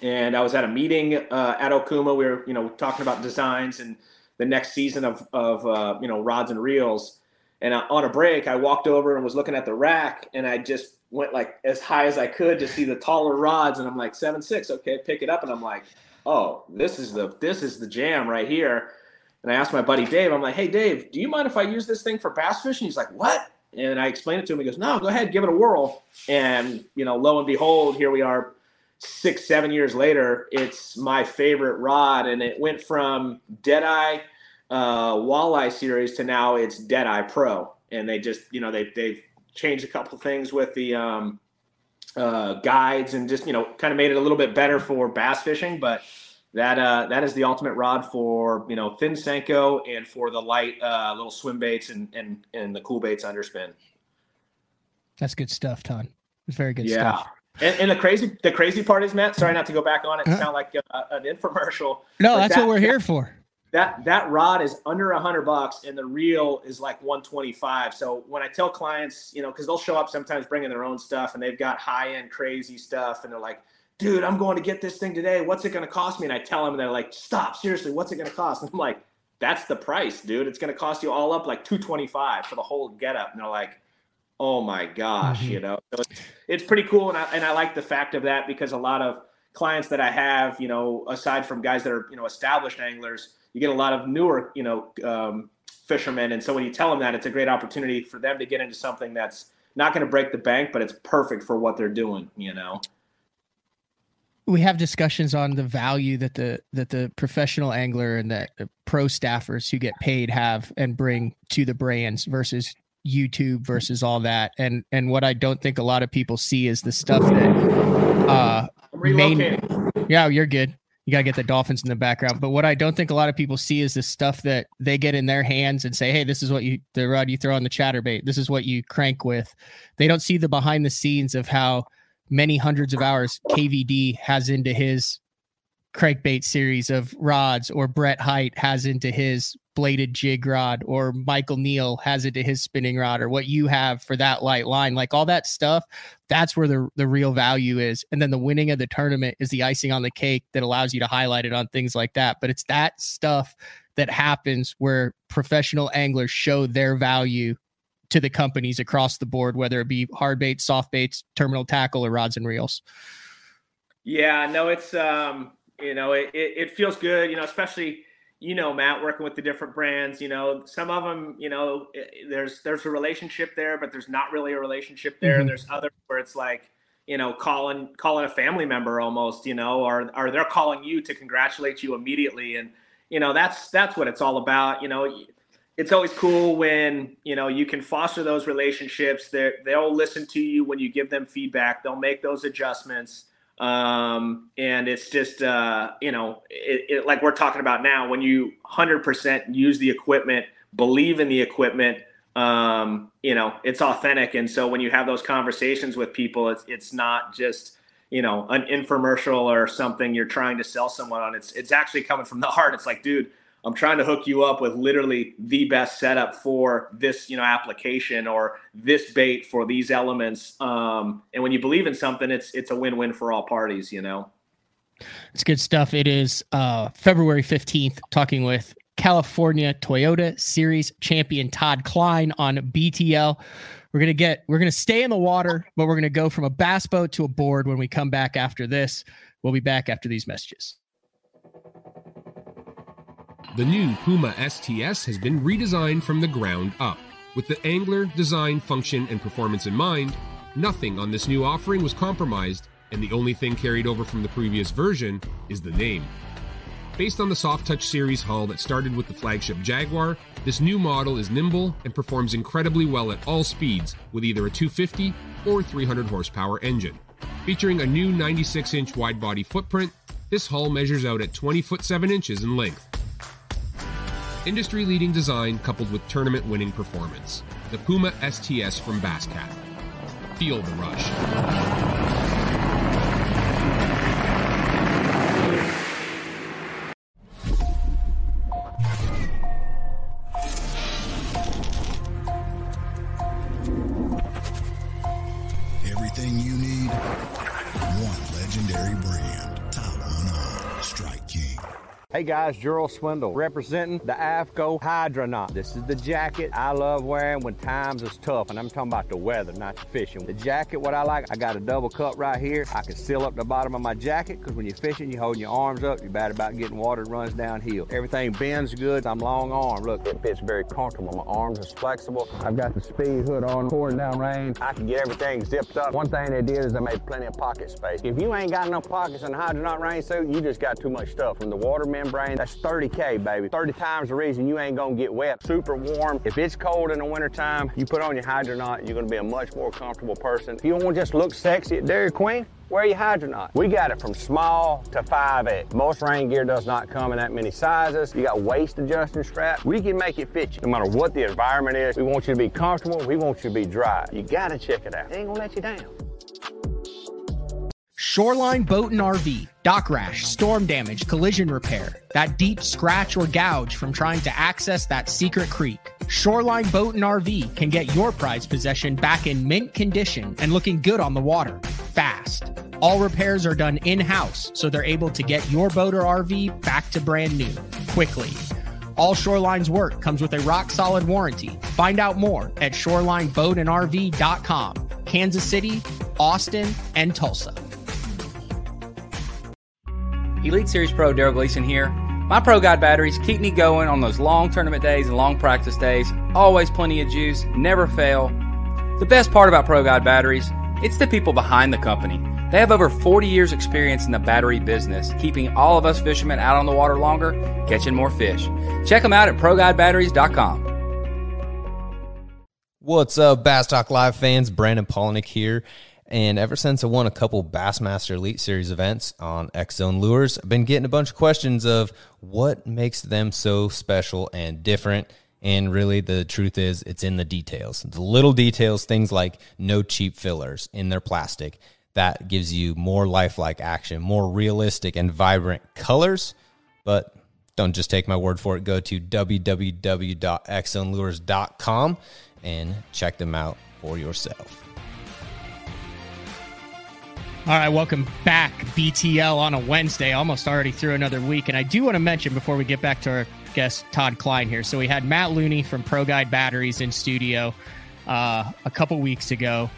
and I was at a meeting uh, at Okuma. We were, you know, talking about designs and the next season of of uh, you know rods and reels. And on a break, I walked over and was looking at the rack, and I just went like as high as I could to see the taller rods, and I'm like seven six, okay, pick it up, and I'm like, oh, this is the this is the jam right here. And I asked my buddy Dave, I'm like, hey Dave, do you mind if I use this thing for bass fishing? He's like, what? And I explained it to him. He goes, no, go ahead, give it a whirl. And you know, lo and behold, here we are six, seven years later, it's my favorite rod, and it went from Deadeye uh, Walleye series to now it's Deadeye Pro, and they just you know they they've changed a couple things with the um, uh, guides and just you know kind of made it a little bit better for bass fishing, but. That uh, that is the ultimate rod for you know thin senko and for the light uh, little swim baits and and and the cool baits underspin. That's good stuff, Ton. It's very good yeah. stuff. And, and, the crazy the crazy part is, Matt. Sorry not to go back on it. Uh-huh. Sound like a, an infomercial. No, that's that, what we're here for. That that rod is under a hundred bucks, and the reel is like one twenty five. So when I tell clients, you know, because they'll show up sometimes bringing their own stuff, and they've got high end crazy stuff, and they're like, "Dude, I'm going to get this thing today. What's it going to cost me?" And I tell them, and they're like, "Stop, seriously, what's it going to cost?" And I'm like, "That's the price, dude. It's going to cost you all up like two twenty five for the whole getup." And they're like, oh my gosh, mm-hmm. you know. So it's, it's pretty cool, and I and I like the fact of that because a lot of clients that I have, you know, aside from guys that are you know established anglers, you get a lot of newer, you know, um, fishermen, and so when you tell them that, it's a great opportunity for them to get into something that's not going to break the bank, but it's perfect for what they're doing, you know we have discussions on the value that the that the professional angler and the pro staffers who get paid have and bring to the brands versus YouTube versus all that. And and what I don't think a lot of people see is the stuff that uh main, Yeah, you're good. You gotta get the dolphins in the background. But what I don't think a lot of people see is the stuff that they get in their hands and say, Hey, this is what you the rod you throw on the chatterbait. This is what you crank with. They don't see the behind the scenes of how many hundreds of hours KVD has into his crankbait series of rods or Brett Hite has into his bladed jig rod or Michael Neal has it to his spinning rod or what you have for that light line like all that stuff that's where the the real value is. And then the winning of the tournament is the icing on the cake that allows you to highlight it on things like that. But it's that stuff that happens where professional anglers show their value to the companies across the board whether it be hard baits soft baits terminal tackle or rods and reels. Yeah no it's um you know it, it, it feels good you know especially you know, Matt, working with the different brands, you know, some of them, you know, there's there's a relationship there, but there's not really a relationship there. Mm-hmm. There's others where it's like, you know, calling calling a family member almost, you know, or or they're calling you to congratulate you immediately, and you know, that's that's what it's all about. You know, it's always cool when you know you can foster those relationships. They they'll listen to you when you give them feedback. They'll make those adjustments um, and it's just uh, you know it, it, like we're talking about now when you 100% use the equipment believe in the equipment um, you know it's authentic. And so when you have those conversations with people it's it's not just you know an infomercial or something you're trying to sell someone on. It's it's actually coming from the heart. It's like dude I'm trying to hook you up with literally the best setup for this, you know, application or this bait for these elements. Um, and when you believe in something, it's it's a win-win for all parties, you know. It's good stuff. It is uh, February 15th, talking with California Toyota Series champion Todd Kline on BTL. We're gonna get we're gonna stay in the water, but we're gonna go from a bass boat to a board when we come back after this. We'll be back after these messages. The new Puma STS has been redesigned from the ground up. With the angler, design, function, and performance in mind, nothing on this new offering was compromised, and the only thing carried over from the previous version is the name. Based on the Soft Touch series hull that started with the flagship Jaguar, this new model is nimble and performs incredibly well at all speeds with either a 250 or 300 horsepower engine. Featuring a new 96 inch wide body footprint, this hull measures out at 20 foot 7 inches in length Industry leading design coupled with tournament winning performance. The Puma STS from Basscat. Feel the rush. Hey guys, Gerald Swindle representing the AFTCO Hydronaut. This is the jacket I love wearing when times is tough, and I'm talking about the weather, not the fishing. The jacket, what I like, I got a double cup right here. I can seal up the bottom of my jacket because when you're fishing, you're holding your arms up. You're bad about getting water, that runs downhill. Everything bends good. I'm long arm. Look, it fits very comfortable. My arms is flexible. I've got the speed hood on, pouring down rain. I can get everything zipped up. One thing they did is they made plenty of pocket space. If you ain't got enough pockets in the Hydronaut rain suit, you just got too much stuff. From the water membrane, that's 30K, baby. 30 times the reason you ain't gonna get wet. Super warm. If it's cold in the wintertime, you put on your Hydronaut, you're gonna be a much more comfortable person. If you don't wanna just look sexy at Dairy Queen, wear your Hydronaut. We got it from small to 5X. Most rain gear does not come in that many sizes. You got waist adjusting straps. We can make it fit you. No matter what the environment is, we want you to be comfortable. We want you to be dry. You gotta check it out. It ain't gonna let you down. Shoreline Boat and RV, dock rash, storm damage, collision repair, that deep scratch or gouge from trying to access that secret creek. Shoreline Boat and RV can get your prized possession back in mint condition and looking good on the water fast. All repairs are done in house, so they're able to get your boat or RV back to brand new quickly. All Shoreline's work comes with a rock solid warranty. Find out more at shorelineboatandrv.com. Kansas City, Austin, and Tulsa. Elite Series Pro Darold Gleason here. My Pro Guide batteries keep me going on those long tournament days and long practice days. Always plenty of juice, never fail. The best part about Pro Guide batteries, it's the people behind the company. They have over 40 years experience in the battery business, keeping all of us fishermen out on the water longer, catching more fish. Check them out at ProGuideBatteries.com. What's up, Bass Talk Live fans? Brandon Palaniuk here. And ever since I won a couple Bassmaster Elite Series events on X Zone Lures, I've been getting a bunch of questions of what makes them so special and different. And really, the truth is, it's in the details. The little details, things like no cheap fillers in their plastic. That gives you more lifelike action, more realistic and vibrant colors. But don't just take my word for it. Go to www.xzonelures.com and check them out for yourself. All right, welcome back, BTL on a Wednesday, almost already through another week. And I do want to mention before we get back to our guest, Todd Kline, here. So we had Matt Looney from Pro Guide Batteries in studio uh, a couple weeks ago.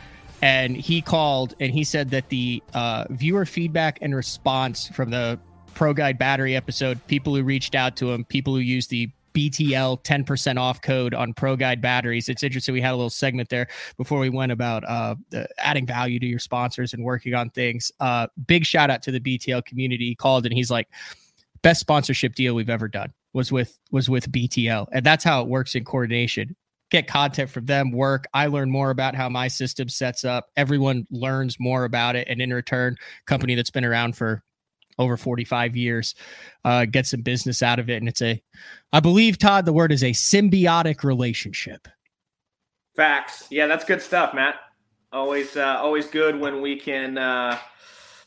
And he called and he said that the uh, viewer feedback and response from the Pro Guide Battery episode, people who reached out to him, people who used the BTL 10% off code on Pro Guide batteries. It's interesting. We had a little segment there before we went about uh, adding value to your sponsors and working on things. Uh, big shout out to the BTL community. He called and he's like, best sponsorship deal we've ever done was with was with BTL, and that's how it works in coordination. Get content from them, work. I learn more about how my system sets up. Everyone learns more about it, and in return, company that's been around for over 45 years, uh, get some business out of it. And it's a, I believe, Todd, the word is a symbiotic relationship. Facts. Yeah, that's good stuff, Matt. Always, uh, always good when we can, uh,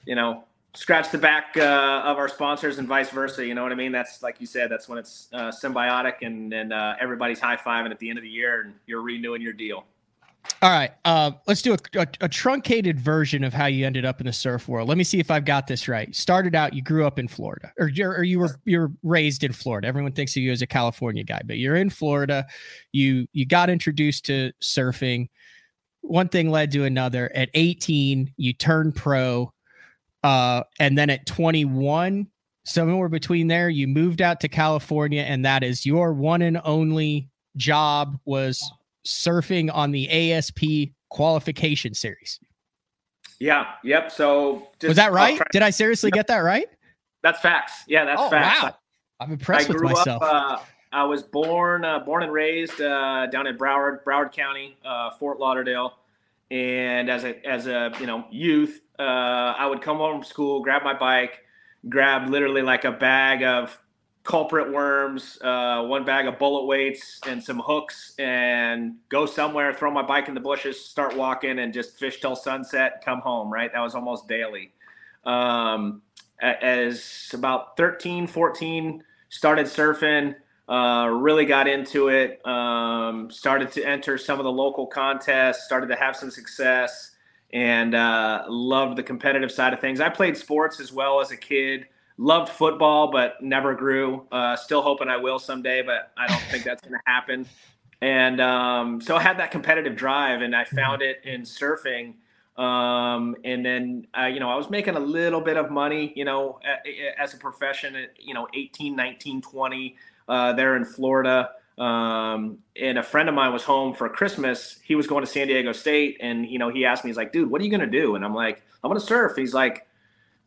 you know, scratch the back uh, of our sponsors and vice versa. You know what I mean? That's like you said. That's when it's uh, symbiotic and and uh, everybody's high fiving at the end of the year and you're renewing your deal. All right, uh, let's do a, a, a, truncated version of how you ended up in the surf world. Let me see if I've got this right. Started out, you grew up in Florida, or, or you were you're raised in Florida. Everyone thinks of you as a California guy, but you're in Florida. You you got introduced to surfing. One thing led to another. At 18, you turned pro, uh, and then at 21, somewhere between there, you moved out to California, and that is your one and only job was surfing on the ASP qualification series. Yeah. Yep. So was that right? Did I seriously get that right? That's facts. Yeah, that's oh, facts. Wow. I'm impressed I with myself. Up, uh, I was born uh, born and raised uh, down in Broward, Broward County, uh, Fort Lauderdale, and as a as a you know youth, uh, I would come home from school, grab my bike, grab literally like a bag of culprit worms, uh, one bag of bullet weights, and some hooks, and go somewhere, throw my bike in the bushes, start walking, and just fish till sunset, come home, right? That was almost daily. Um, as about 13, 14, started surfing, uh, really got into it, um, started to enter some of the local contests, started to have some success, and uh, loved the competitive side of things. I played sports as well as a kid loved football, but never grew. Uh, still hoping I will someday, but I don't think that's going to happen. And um, so I had that competitive drive, and I mm-hmm. found it in surfing. Um, and then, uh, you know, I was making a little bit of money, you know, as a profession at, you know, 18, 19, 20 uh, there in Florida. Um, and a friend of mine was home for Christmas. He was going to San Diego State, and, you know, he asked me, he's like, dude, what are you going to do? And I'm like, I'm going to surf. He's like,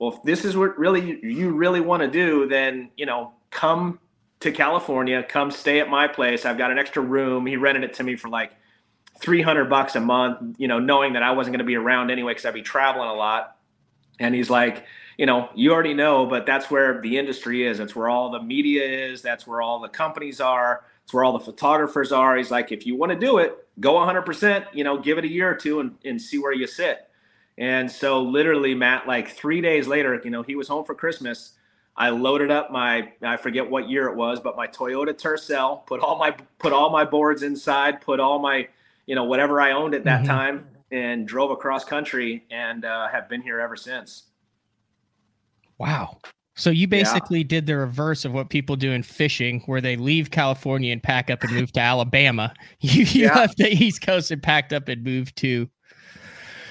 well, if this is what really you really want to do, then you know, come to California, come stay at my place. I've got an extra room. He rented it to me for like 300 bucks a month, you know, knowing that I wasn't going to be around anyway because I'd be traveling a lot. And he's like, you know, you already know, but that's where the industry is. That's where all the media is. That's where all the companies are. It's where all the photographers are. He's like, if you want to do it, go 100%, you know, give it a year or two and, and see where you sit. And so literally, Matt, like three days later, you know, he was home for Christmas. I loaded up my I forget what year it was, but my Toyota Tercel, put all my put all my boards inside, put all my, you know, whatever I owned at that mm-hmm. time and drove across country and uh, have been here ever since. Wow. So you basically yeah. did the reverse of what people do in fishing, where they leave California and pack up and move to Alabama. (laughs) You, you yeah. left the East Coast and packed up and moved to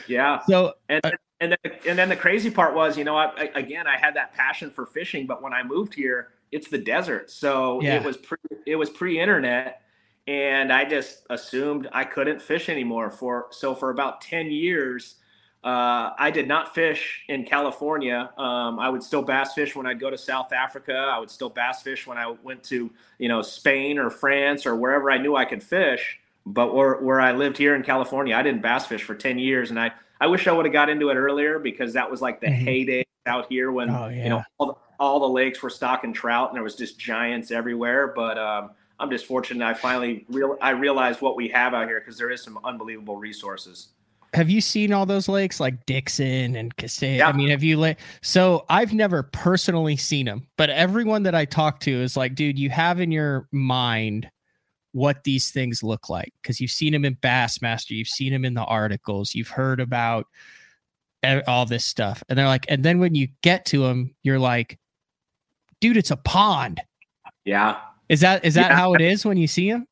yeah. So and uh, and then and then the crazy part was, you know, I, I, again I had that passion for fishing, but when I moved here, it's the desert, so yeah. it was pre it was pre internet, and I just assumed I couldn't fish anymore. For so for about ten years. Uh, I did not fish in California. Um, I would still bass fish when I'd go to South Africa. I would still bass fish when I went to, you know, Spain or France or wherever I knew I could fish. But where, where I lived here in California, I didn't bass fish for 10 years. And I, I wish I would have got into it earlier because that was like the mm-hmm. heyday out here when, oh, yeah. you know, all the, all the lakes were stocking trout and there was just giants everywhere. But um, I'm just fortunate I finally real I realized what we have out here because there is some unbelievable resources. Have you seen all those lakes like Dixon and Castaic? Yeah. I mean, have you like so I've never personally seen them, but everyone that I talk to is like, dude, you have in your mind what these things look like because you've seen them in Bassmaster, you've seen them in the articles, you've heard about all this stuff. And they're like, and then when you get to them, you're like, dude, it's a pond. Yeah. Is that is that yeah. how it is when you see them?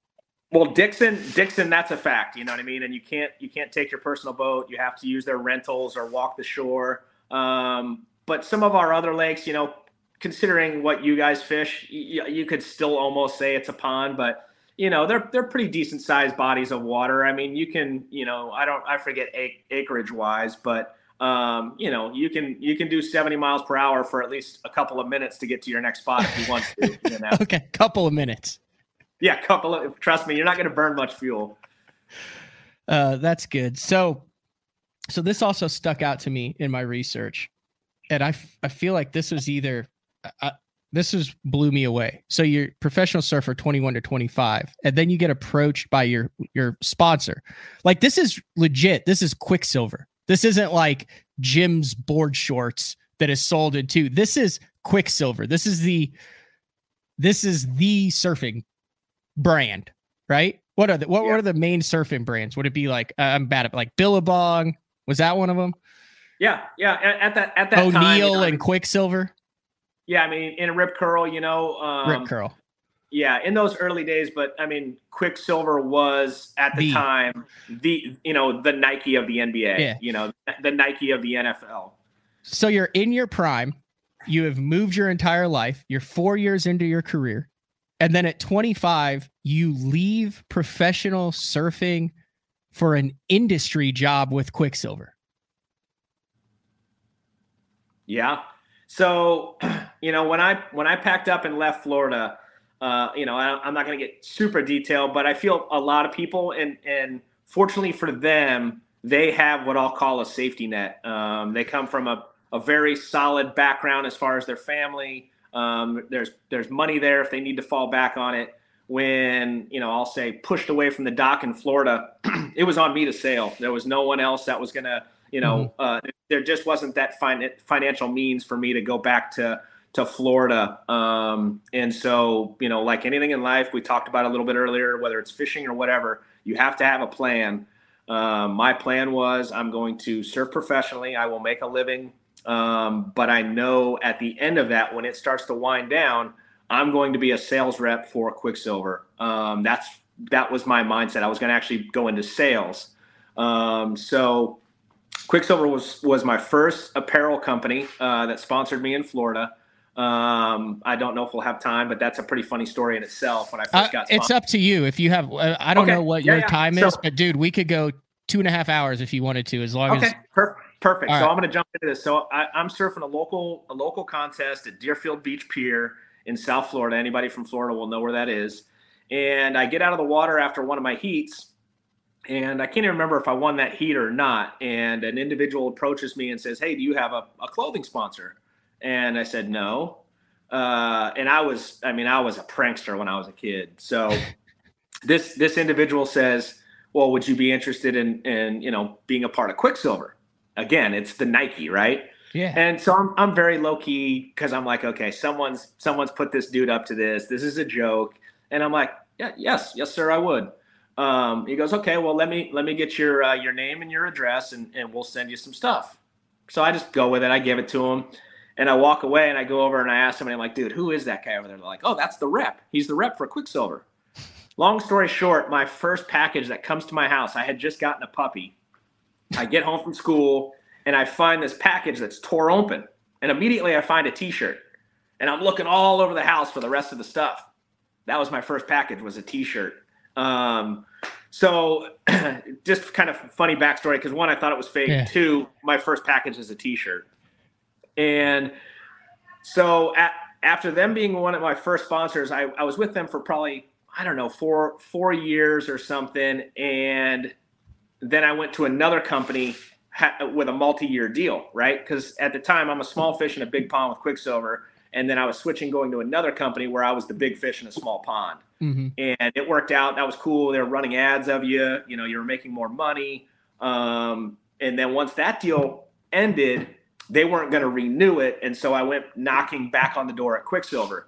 Well, Dixon, Dixon, that's a fact. You know what I mean. And you can't you can't take your personal boat. You have to use their rentals or walk the shore. Um, but some of our other lakes, you know, considering what you guys fish, you, you could still almost say it's a pond. But you know they're they're pretty decent sized bodies of water. I mean, you can you know I don't I forget acreage wise, but um, you know you can you can do 70 miles per hour for at least a couple of minutes to get to your next spot if you want to. You (laughs) know? okay, couple of minutes. Yeah, couple of. Trust me, you're not going to burn much fuel. Uh, that's good. So, so this also stuck out to me in my research, and I, f- I feel like this was either uh, this is blew me away. So you're professional surfer 21 to 25 and then you get approached by your your sponsor. Like this is legit. This is Quiksilver. This isn't like Jim's board shorts that is sold into. This is Quiksilver. This is the this is the surfing brand, right? What are the what, Yeah. are the main surfing brands? Would it be like uh, I'm bad at like Billabong? Was that one of them? Yeah, yeah. At, at that at that time, O'Neill you know, and Quiksilver, yeah. I mean, in a Rip Curl, you know, um, Rip Curl. Yeah, in those early days, but I mean, Quiksilver was at the The. time the you know the Nike of the NBA. Yeah. You know, the Nike of the NFL. So you're in your prime. You have moved your entire life. You're four years into your career. And then at 25, you leave professional surfing for an industry job with Quiksilver. Yeah. So, (clears throat) you know, when I when I packed up and left Florida, uh, you know, I, I'm not going to get super detailed, but I feel a lot of people, and and fortunately for them, they have what I'll call a safety net. Um, they come from a a very solid background as far as their family. Um, there's there's money there if they need to fall back on it. When you know, I'll say pushed away from the dock in Florida, (clears throat) it was on me to sail. There was no one else that was gonna, you know, uh, there just wasn't that fin- financial means for me to go back to to Florida. Um, and so, you know, like anything in life, we talked about a little bit earlier, whether it's fishing or whatever, you have to have a plan. Um, my plan was I'm going to surf professionally. I will make a living. Um, but I know at the end of that, when it starts to wind down, I'm going to be a sales rep for Quiksilver. Um, that's that was my mindset. I was going to actually go into sales. Um, so Quiksilver was was my first apparel company uh, that sponsored me in Florida. Um, I don't know if we'll have time, but that's a pretty funny story in itself. When I first Uh, got it's up to you. If you have, uh, I don't Okay. know what Yeah, your yeah. time So- is, but dude, we could go two and a half hours if you wanted to, as long Okay, as per- perfect. All so right. I'm going to jump into this. So I, I'm surfing a local a local contest at Deerfield Beach Pier in South Florida. Anybody from Florida will know where that is. And I get out of the water after one of my heats, and I can't even remember if I won that heat or not. And an individual approaches me and says, "Hey, do you have a, a clothing sponsor?" And I said, "No." Uh, and I was, I mean, I was a prankster when I was a kid. So (laughs) this this individual says, "Well, would you be interested in in you know being a part of Quiksilver?" Again, it's the Nike, right? yeah, And so I'm I'm very low key because I'm like, okay, someone's someone's put this dude up to this. This is a joke, and I'm like, yeah, yes, yes, sir, I would. Um, he goes, okay, well, let me let me get your uh, your name and your address, and and we'll send you some stuff. So I just go with it. I give it to him, and I walk away, and I go over and I ask somebody, I'm like, dude, who is that guy over there? They're like, oh, that's the rep. He's the rep for Quiksilver. Long story short, my first package that comes to my house, I had just gotten a puppy. I get home from school and I find this package that's tore open. And immediately I find a t-shirt. And I'm looking all over the house for the rest of the stuff. That was my first package was a t-shirt. Um, so (clears throat) just kind of funny backstory because one, I thought it was fake. Yeah. Two, my first package is a t-shirt. And so at, after them being one of my first sponsors, I, I was with them for probably, I don't know, four, four years or something. And then I went to another company ha- with a multi-year deal, right? Because at the time I'm a small fish in a big pond with Quiksilver, and then I was switching going to another company where I was the big fish in a small pond, Mhm. and it worked out. That was cool. They were running ads of you, you know, you were making more money, um, and then once that deal ended, they weren't going to renew it, and so I went knocking back on the door at Quiksilver.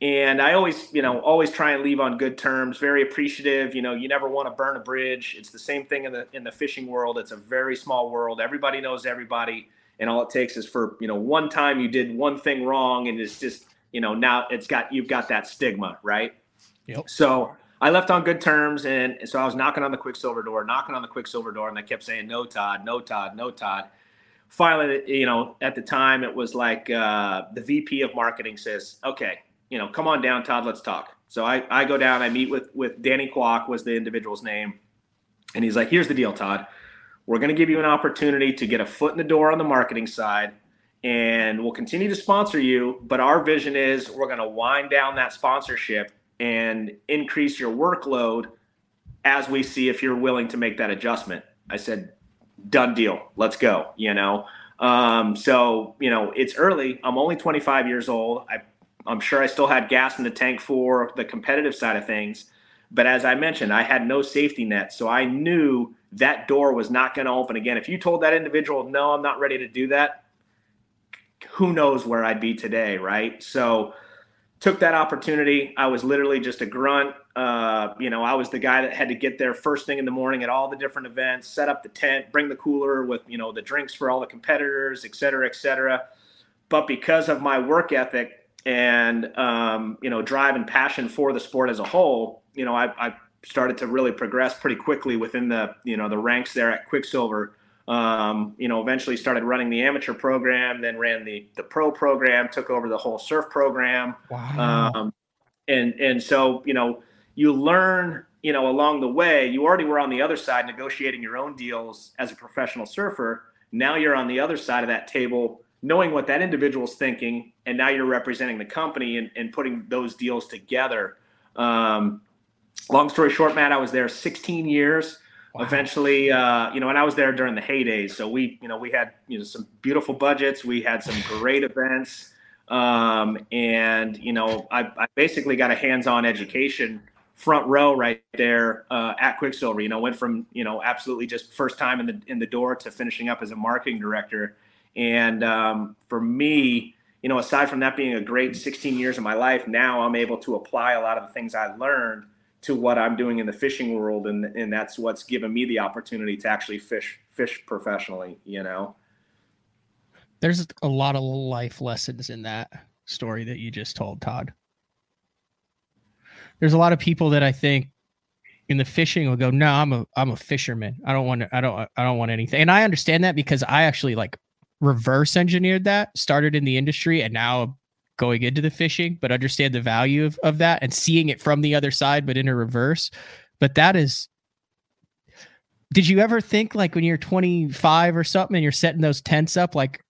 And I always, you know, always try and leave on good terms. Very appreciative. You know, you never want to burn a bridge. It's the same thing in the in the fishing world. It's a very small world. Everybody knows everybody, and all it takes is for you know one time you did one thing wrong, and it's just you know now it's got you've got that stigma, right? Yep. So I left on good terms, and so I was knocking on the Quiksilver door, knocking on the Quiksilver door, and they kept saying, "No, Todd, no, Todd, no, Todd." Finally, you know, at the time, it was like uh, the VP of marketing says, "Okay, you know, come on down, Todd, let's talk." So I, I go down, I meet with with Danny Kwok was the individual's name, and he's like, "Here's the deal, Todd. We're going to give you an opportunity to get a foot in the door on the marketing side." And we'll continue to sponsor you, but our vision is we're going to wind down that sponsorship and increase your workload as we see if you're willing to make that adjustment. I said, done deal. Let's go. You know, um, so you know it's early. I'm only 25 years old. I, I'm sure I still had gas in the tank for the competitive side of things, but as I mentioned, I had no safety net, so I knew that door was not going to open again. If you told that individual, "No, I'm not ready to do that," who knows where I'd be today, right? So took that opportunity. I was literally just a grunt. Uh, you know, I was the guy that had to get there first thing in the morning at all the different events, set up the tent, bring the cooler with, you know, the drinks for all the competitors, et cetera, et cetera. But because of my work ethic and, um, you know, drive and passion for the sport as a whole, you know, I, I started to really progress pretty quickly within the, you know, the ranks there at Quiksilver. um, you know, eventually started running the amateur program, then ran the the pro program, took over the whole surf program. Wow. Um, and and so you know, you learn you know along the way. You already were on the other side negotiating your own deals as a professional surfer. Now you're on the other side of that table, knowing what that individual's thinking, and now you're representing the company and, and putting those deals together. Um, long story short, Matt, I was there 16 years. Wow. Eventually, uh, you know, and I was there during the heydays, so we, you know, we had you know some beautiful budgets. We had some great events, um, and you know, I, I basically got a hands-on education front row right there uh, at Quiksilver. You know, went from you know absolutely just first time in the in the door to finishing up as a marketing director. And um, for me, you know, aside from that being a great 16 years of my life, now I'm able to apply a lot of the things I learned to what I'm doing in the fishing world, and and that's what's given me the opportunity to actually fish fish professionally. You know, there's a lot of life lessons in that story that you just told, Todd. There's a lot of people that I think in the fishing will go, no, I'm a I'm a fisherman. I don't want to, I don't I don't want anything. And I understand that because I actually like reverse engineered that, started in the industry, and now going into the fishing, but understand the value of, of that and seeing it from the other side, but in a reverse. But that is, did you ever think like when you're 25 or something and you're setting those tents up, like,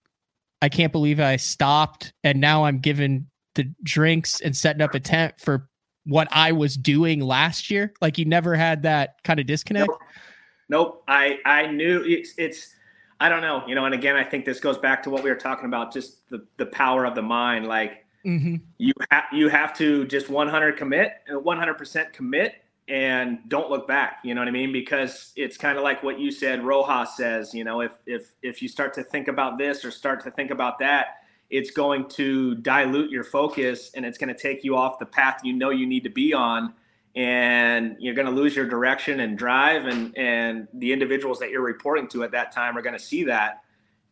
I can't believe I stopped and now I'm giving the drinks and setting up a tent for what I was doing last year? Like you never had that kind of disconnect? Nope. nope. I, I knew it's, it's, I don't know, you know, and again, I think this goes back to what we were talking about, just the, the power of the mind. Like mm-hmm. you have, you have to just 100 commit, 100% uh, commit and don't look back. You know what I mean? Because it's kind of like what you said, Rojas says, you know, if, if, if you start to think about this or start to think about that, it's going to dilute your focus and it's going to take you off the path you know you need to be on and you're going to lose your direction and drive and and the individuals that you're reporting to at that time are going to see that.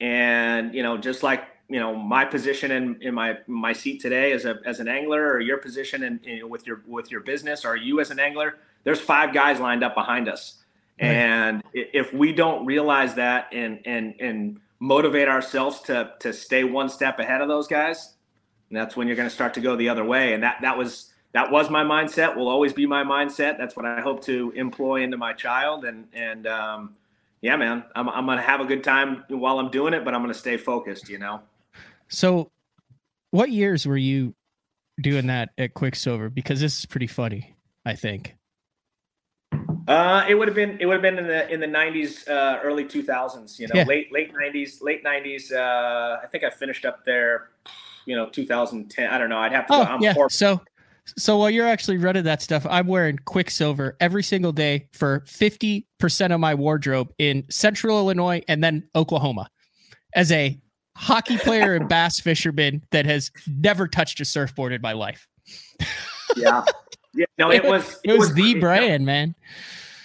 And you know just like you know my position in, in my my seat today as a as an angler or your position in, in with your with your business or you as an angler there's five guys lined up behind us. Right. and if we don't realize that and and and motivate ourselves to to stay one step ahead of those guys that's when you're going to start to go the other way. And that that was that was my mindset will always be my mindset that's what i hope to employ into my child and and um, yeah man i'm, I'm gonna have a good time while i'm doing it but i'm gonna stay focused you know so what years were you doing that at quiksilver because this is pretty funny i think uh, it would have been it would have been in the in the 90s uh, early 2000s you know yeah. late late 90s late 90s uh, i think i finished up there you know 2010 i don't know i'd have to oh, go. yeah. so so while you're actually running that stuff, I'm wearing Quiksilver every single day for 50% of my wardrobe in central Illinois and then Oklahoma as a hockey player and bass fisherman that has never touched a surfboard in my life. yeah. Yeah. No, it was it, (laughs) it was, was, the brand, man.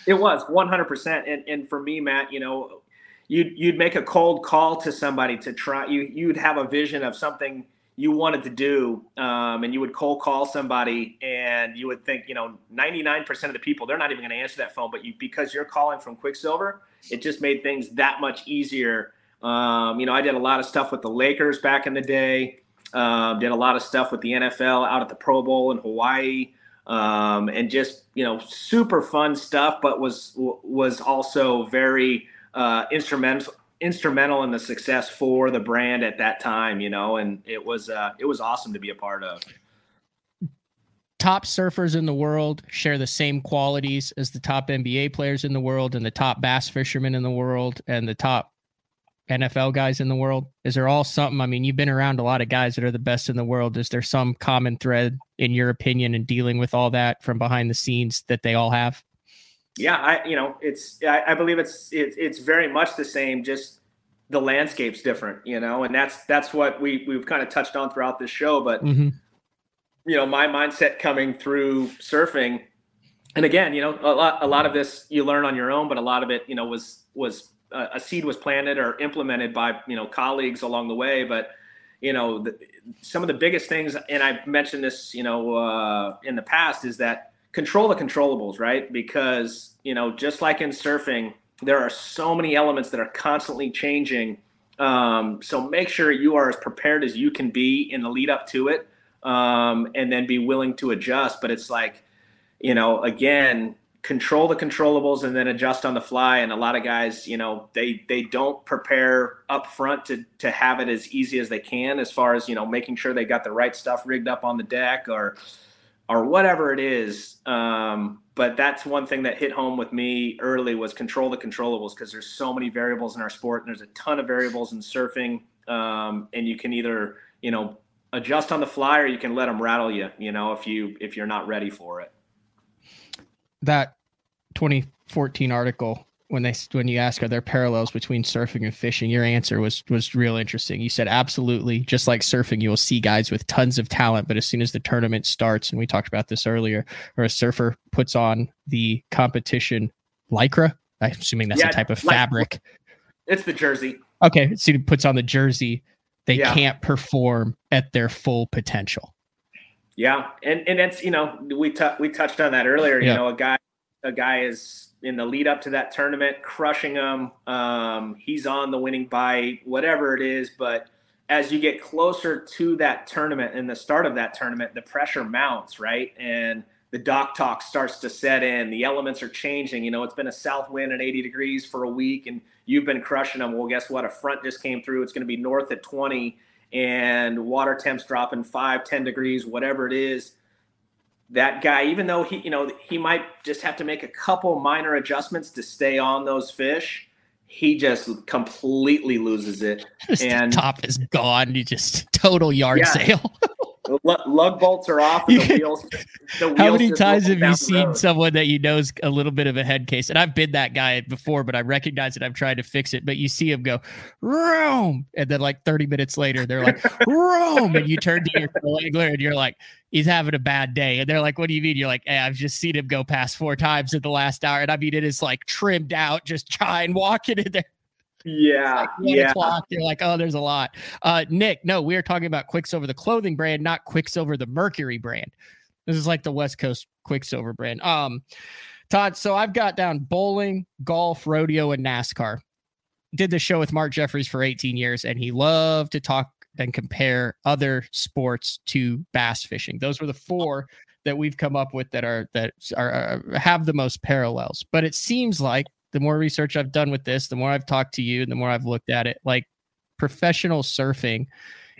It was 100%. And and for me, Matt, you know, you'd you'd make a cold call to somebody to try you you'd have a vision of something you wanted to do um, and you would cold call somebody and you would think you know 99% of the people they're not even going to answer that phone but you because you're calling from quiksilver it just made things that much easier. Um, you know i did a lot of stuff with the lakers back in the day. Um, did a lot of stuff with the nfl out at the pro bowl in hawaii. Um, and just you know super fun stuff but was was also very uh, instrumental instrumental in the success for the brand at that time, you know, and it was uh, it was awesome to be a part of. Top surfers in the world share the same qualities as the top NBA players in the world and the top bass fishermen in the world and the top NFL guys in the world? Is there all something? I mean, you've been around a lot of guys that are the best in the world. Is there some common thread in your opinion in dealing with all that from behind the scenes that they all have? Yeah, I you know it's I, I believe it's it, it's very much the same. Just the landscape's different, you know, and that's that's what we we've kind of touched on throughout this show. But Mm-hmm. you know, my mindset coming through surfing, and again, you know, a lot a lot of this you learn on your own, but a lot of it, you know, was was uh, a seed was planted or implemented by you know colleagues along the way. But you know, the, some of the biggest things, and I've mentioned this, you know, uh, in the past, is that control the controllables, right? Because you know, just like in surfing, there are so many elements that are constantly changing. Um, so make sure you are as prepared as you can be in the lead up to it, um, and then be willing to adjust. But it's like, you know, again, control the controllables and then adjust on the fly. And a lot of guys, you know, they they don't prepare up front to to have it as easy as they can, as far as you know, making sure they got the right stuff rigged up on the deck or or whatever it is. Um, but that's one thing that hit home with me early was control the controllables because there's so many variables in our sport and there's a ton of variables in surfing. Um, and you can either, you know, adjust on the fly or you can let them rattle you, you know, if you, if you're not ready for it. That 2014 article when they when you ask are there parallels between surfing and fishing? Your answer was was real interesting. You said absolutely. Just like surfing you will see guys with tons of talent but as soon as the tournament starts and we talked about this earlier or a surfer puts on the competition lycra? I'm assuming that's Yeah, a type of fabric. It's the Jersey. okay so he puts on the jersey. They Yeah. can't perform at their full potential. Yeah, and and it's you know we t- we touched on that earlier. You know, a guy a guy is in the lead up to that tournament, crushing them. Um, he's on the winning bite, whatever it is. But as you get closer to that tournament and the start of that tournament, the pressure mounts, right? And the dock talk starts to set in. The elements are changing. You know, it's been a south wind at 80 degrees for a week, and you've been crushing them. Well, guess what? A front just came through. It's going to be north at 20 and water temps dropping five, 10 degrees, whatever it is. That guy, even though he, you know, he might just have to make a couple minor adjustments to stay on those fish, he just completely loses it. (laughs) Just And- top is gone you just total yard Yeah. sale (laughs) lug bolts are off, the wheels. The wheels How many times have you seen someone that you know is a little bit of a head case? And I've been that guy before, but I recognize it. I've tried to fix it. But you see him go, Rome. And then like 30 minutes later, they're like, (laughs) Rome. And you turn to your co-angler and you're like, he's having a bad day. And they're like, what do you mean? You're like, hey, I've just seen him go past four times in the last hour. And I mean, it is like trimmed out, just trying walking in there. Yeah, One yeah. o'clock. You're like, oh, there's a lot. Uh, Nick, no, we are talking about Quiksilver, the clothing brand, not Quicksilver, the Mercury brand. This is like the West Coast Quiksilver brand. Um, Todd, so I've got down bowling, golf, rodeo, and NASCAR. Did the show with Mark Jeffries for 18 years, and he loved to talk and compare other sports to bass fishing. Those were the four that we've come up with that are that are, are have the most parallels. But it seems like the more research I've done with this, the more I've talked to you, the more I've looked at it, like professional surfing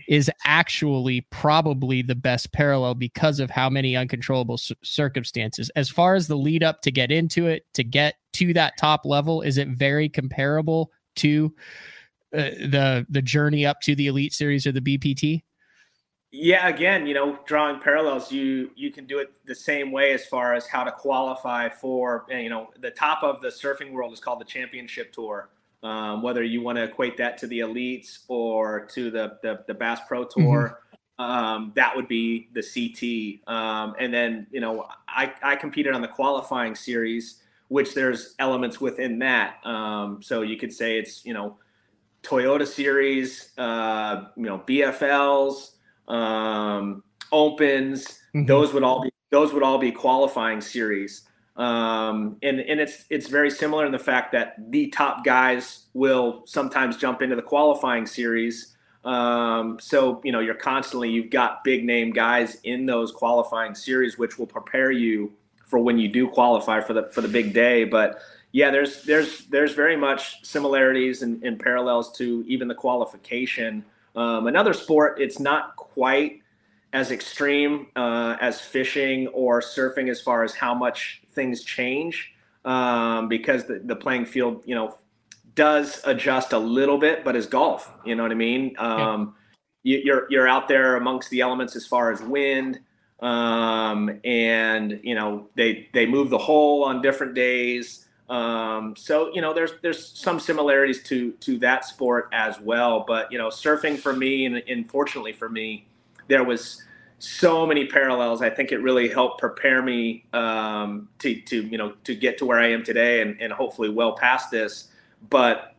is actually probably the best parallel because of how many uncontrollable circumstances. As far as the lead up to get into it, to get to that top level, is it very comparable to uh, the the journey up to the Elite Series or the BPT? Yeah, again, you know, drawing parallels, you you can do it the same way as far as how to qualify for, you know, the top of the surfing world is called the Championship Tour. Um, whether you want to equate that to the elites or to the the, the Bass Pro Tour, um, that would be the CT. Um, and then, you know, I I competed on the qualifying series, which there's elements within that. Um, so you could say it's you know, Toyota Series, uh, you know, BFLs um, opens. Mhm. Those would all be those would all be qualifying series. Um, and and it's it's very similar in the fact that the top guys will sometimes jump into the qualifying series. Um, so you know you're constantly you've got big name guys in those qualifying series, which will prepare you for when you do qualify for the for the big day. But yeah, there's there's there's very much similarities and, and parallels to even the qualification. Um, another sport, it's not quite as extreme uh, as fishing or surfing as far as how much things change um, because the, the playing field, you know, does adjust a little bit, but is golf. You know what I mean? Um, you, you're you're out there amongst the elements as far as wind, um, and you know they they move the hole on different days. Um, so you know, there's there's some similarities to to that sport as well. But you know, surfing for me, and, and fortunately for me, there was so many parallels. I think it really helped prepare me um, to, to you know to get to where I am today, and, and hopefully well past this. But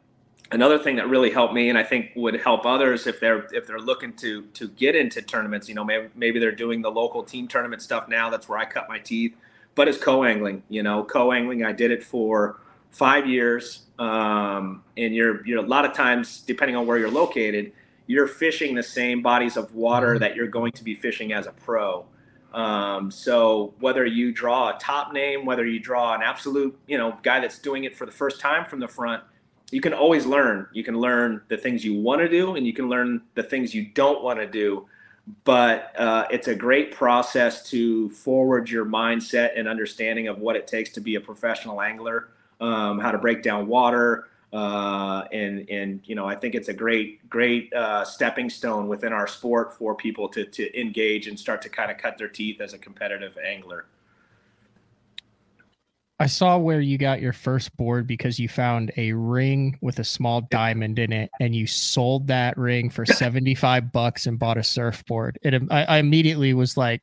another thing that really helped me, and I think would help others if they're if they're looking to to get into tournaments. You know, maybe maybe they're doing the local team tournament stuff now. That's where I cut my teeth. But it's co-angling. You know, co-angling. I did it for five years, um, and you're you're a lot of times depending on where you're located you're fishing the same bodies of water mm-hmm. that you're going to be fishing as a pro. Um, so whether you draw a top name, whether you draw an absolute, you know, guy that's doing it for the first time from the front, you can always learn. You can learn the things you want to do, and you can learn the things you don't want to do. But uh, it's a great process to forward your mindset and understanding of what it takes to be a professional angler, um, how to break down water, uh, and and you know I think it's a great great uh, stepping stone within our sport for people to to engage and start to kind of cut their teeth as a competitive angler. I saw where you got your first board because you found a ring with a small diamond in it, and you sold that ring for (laughs) seventy five bucks and bought a surfboard. And I, I immediately was like,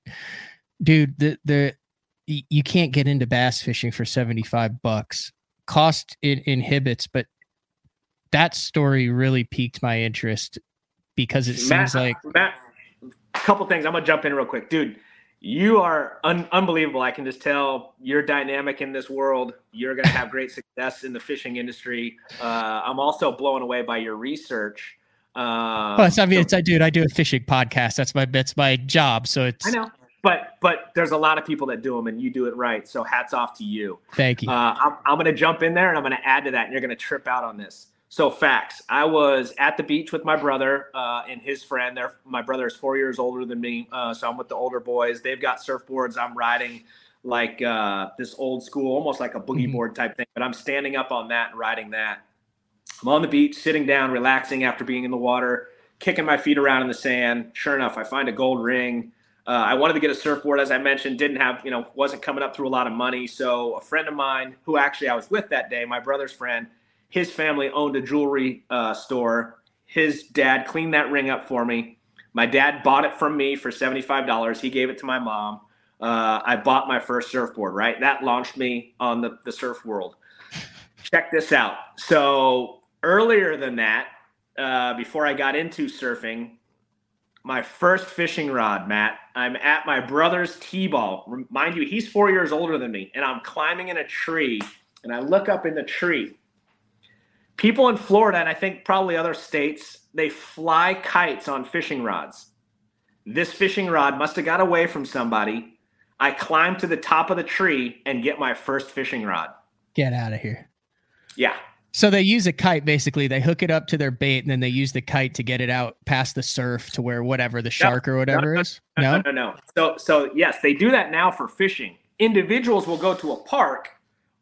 dude, the the you can't get into bass fishing for 75 bucks cost it inhibits but that story really piqued my interest because it seems Matt, like Matt, a couple things. I'm gonna jump in real quick, dude. You are un- unbelievable. I can just tell you're dynamic in this world. You're gonna have great success in the fishing industry. Uh, I'm also blown away by your research. Um, well, it's, I mean, so, it's I dude. I do a fishing podcast. That's my that's my job. So it's I know, but but there's a lot of people that do them, and you do it right. So hats off to you. Thank you. Uh, I'm, I'm gonna jump in there, and I'm gonna add to that, and you're gonna trip out on this. So facts. I was at the beach with my brother uh, and his friend. They're, my brother is four years older than me, uh, so I'm with the older boys. They've got surfboards. I'm riding like uh, this old school, almost like a boogie mm-hmm. board type thing. But I'm standing up on that and riding that. I'm on the beach, sitting down, relaxing after being in the water, kicking my feet around in the sand. Sure enough, I find a gold ring. Uh, I wanted to get a surfboard, as I mentioned, didn't have, you know, wasn't coming up through a lot of money. So a friend of mine, who actually I was with that day, my brother's friend his family owned a jewelry uh, store. His dad cleaned that ring up for me. My dad bought it from me for $75. He gave it to my mom. Uh, I bought my first surfboard, right? That launched me on the, the surf world. Check this out. So, earlier than that, uh, before I got into surfing, my first fishing rod, Matt, I'm at my brother's T ball. Mind you, he's four years older than me, and I'm climbing in a tree, and I look up in the tree, people in Florida, and I think probably other states, they fly kites on fishing rods. This fishing rod must have got away from somebody. I climb to the top of the tree and get my first fishing rod. Get out of here. Yeah. So they use a kite basically. They hook it up to their bait and then they use the kite to get it out past the surf to where whatever the shark no, or whatever no, is. No? no, no, no. So so yes, they do that now for fishing. Individuals will go to a park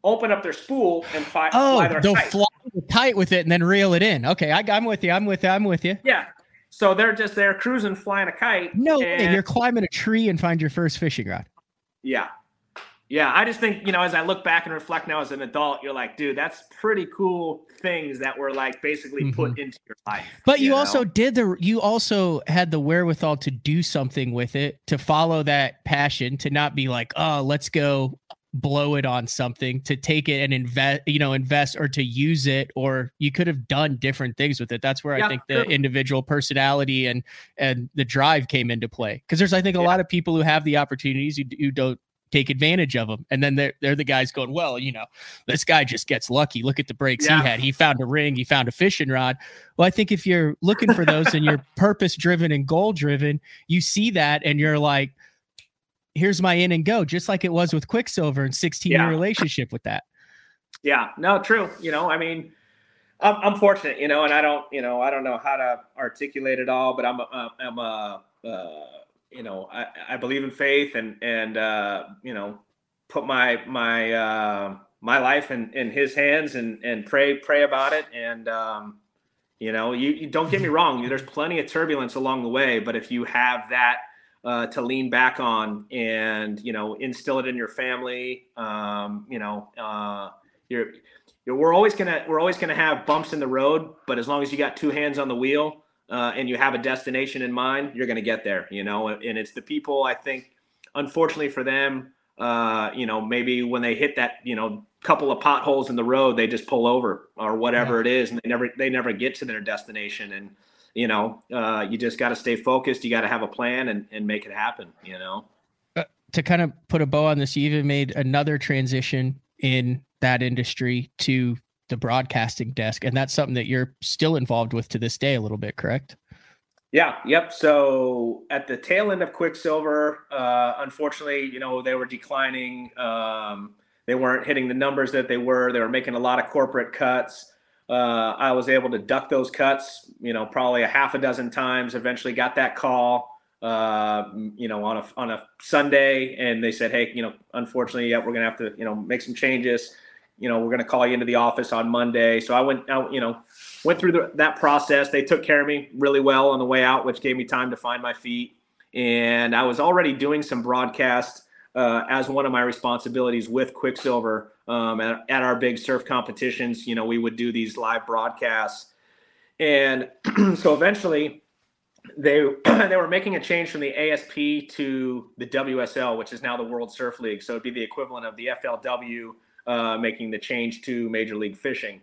open up their spool and fi- oh, fly their they'll kite. fly the kite with it and then reel it in. Okay, I, am with you. I'm with you. I'm with you. Yeah. So they're just there cruising, flying a kite. No, and, you're climbing a tree and find your first fishing rod. Yeah. Yeah, I just think, you know, as I look back and reflect now as an adult, you're like, dude, that's pretty cool things that were like basically mm-hmm. put into your life. But you, you know? also did the you also had the wherewithal to do something with it, to follow that passion, to not be like, oh, let's go blow it on something to take it and invest you know invest or to use it or you could have done different things with it. That's where yeah, i think the individual personality and and the drive came into play. Because there's i think a yeah. lot of people who have the opportunities who, who don't take advantage of them and then they're, they're the guys going well you know this guy just gets lucky. Look at the breaks yeah. he had. He found a ring. He found a fishing rod. Well i think if you're looking for those and you're (laughs) purpose driven and goal driven you see that and you're like here's my in and go, just like it was with Quiksilver and 16 year relationship with that. Yeah, no, true. You know, I mean, I'm, I'm, fortunate, you know, and I don't, you know, I don't know how to articulate it all, but I'm, a, I'm a, uh, you know, I, I believe in faith and, and, uh, you know, put my, my, uh, my life in, in his hands and, and pray, pray about it. And, um, you know, you, you don't get me wrong. There's plenty of turbulence along the way, but if you have that, uh, to lean back on and you know instill it in your family um, you know uh, you're, you're we're always gonna we're always gonna have bumps in the road, but as long as you got two hands on the wheel uh, and you have a destination in mind, you're gonna get there. You know, and it's the people I think, unfortunately for them, uh, you know, maybe when they hit that, you know, couple of potholes in the road, they just pull over or whatever yeah. it is, and they never they never get to their destination. And you know, uh, you just got to stay focused. You got to have a plan and and make it happen. You know. Uh, to kind of put a bow on this, you even made another transition in that industry to the broadcasting desk, and that's something that you're still involved with to this day, a little bit, correct? Yeah, yep. So at the tail end of Quiksilver, uh, unfortunately, you know, they were declining. Um, they weren't hitting the numbers that they were. They were making a lot of corporate cuts. Uh, I was able to duck those cuts, you know, probably a half a dozen times. Eventually, got that call, uh, you know, on a on a Sunday, and they said, "Hey, you know, unfortunately, yeah, we're gonna have to, you know, make some changes. You know, we're gonna call you into the office on Monday." So I went out, you know, went through the, that process. They took care of me really well on the way out, which gave me time to find my feet. And I was already doing some broadcast uh, as one of my responsibilities with Quiksilver um, at, at, our big surf competitions. You know, we would do these live broadcasts, and (clears throat) so eventually they (clears throat) they were making a change from the ASP to the WSL, which is now the World Surf League. So it'd be the equivalent of the FLW uh, making the change to Major League Fishing.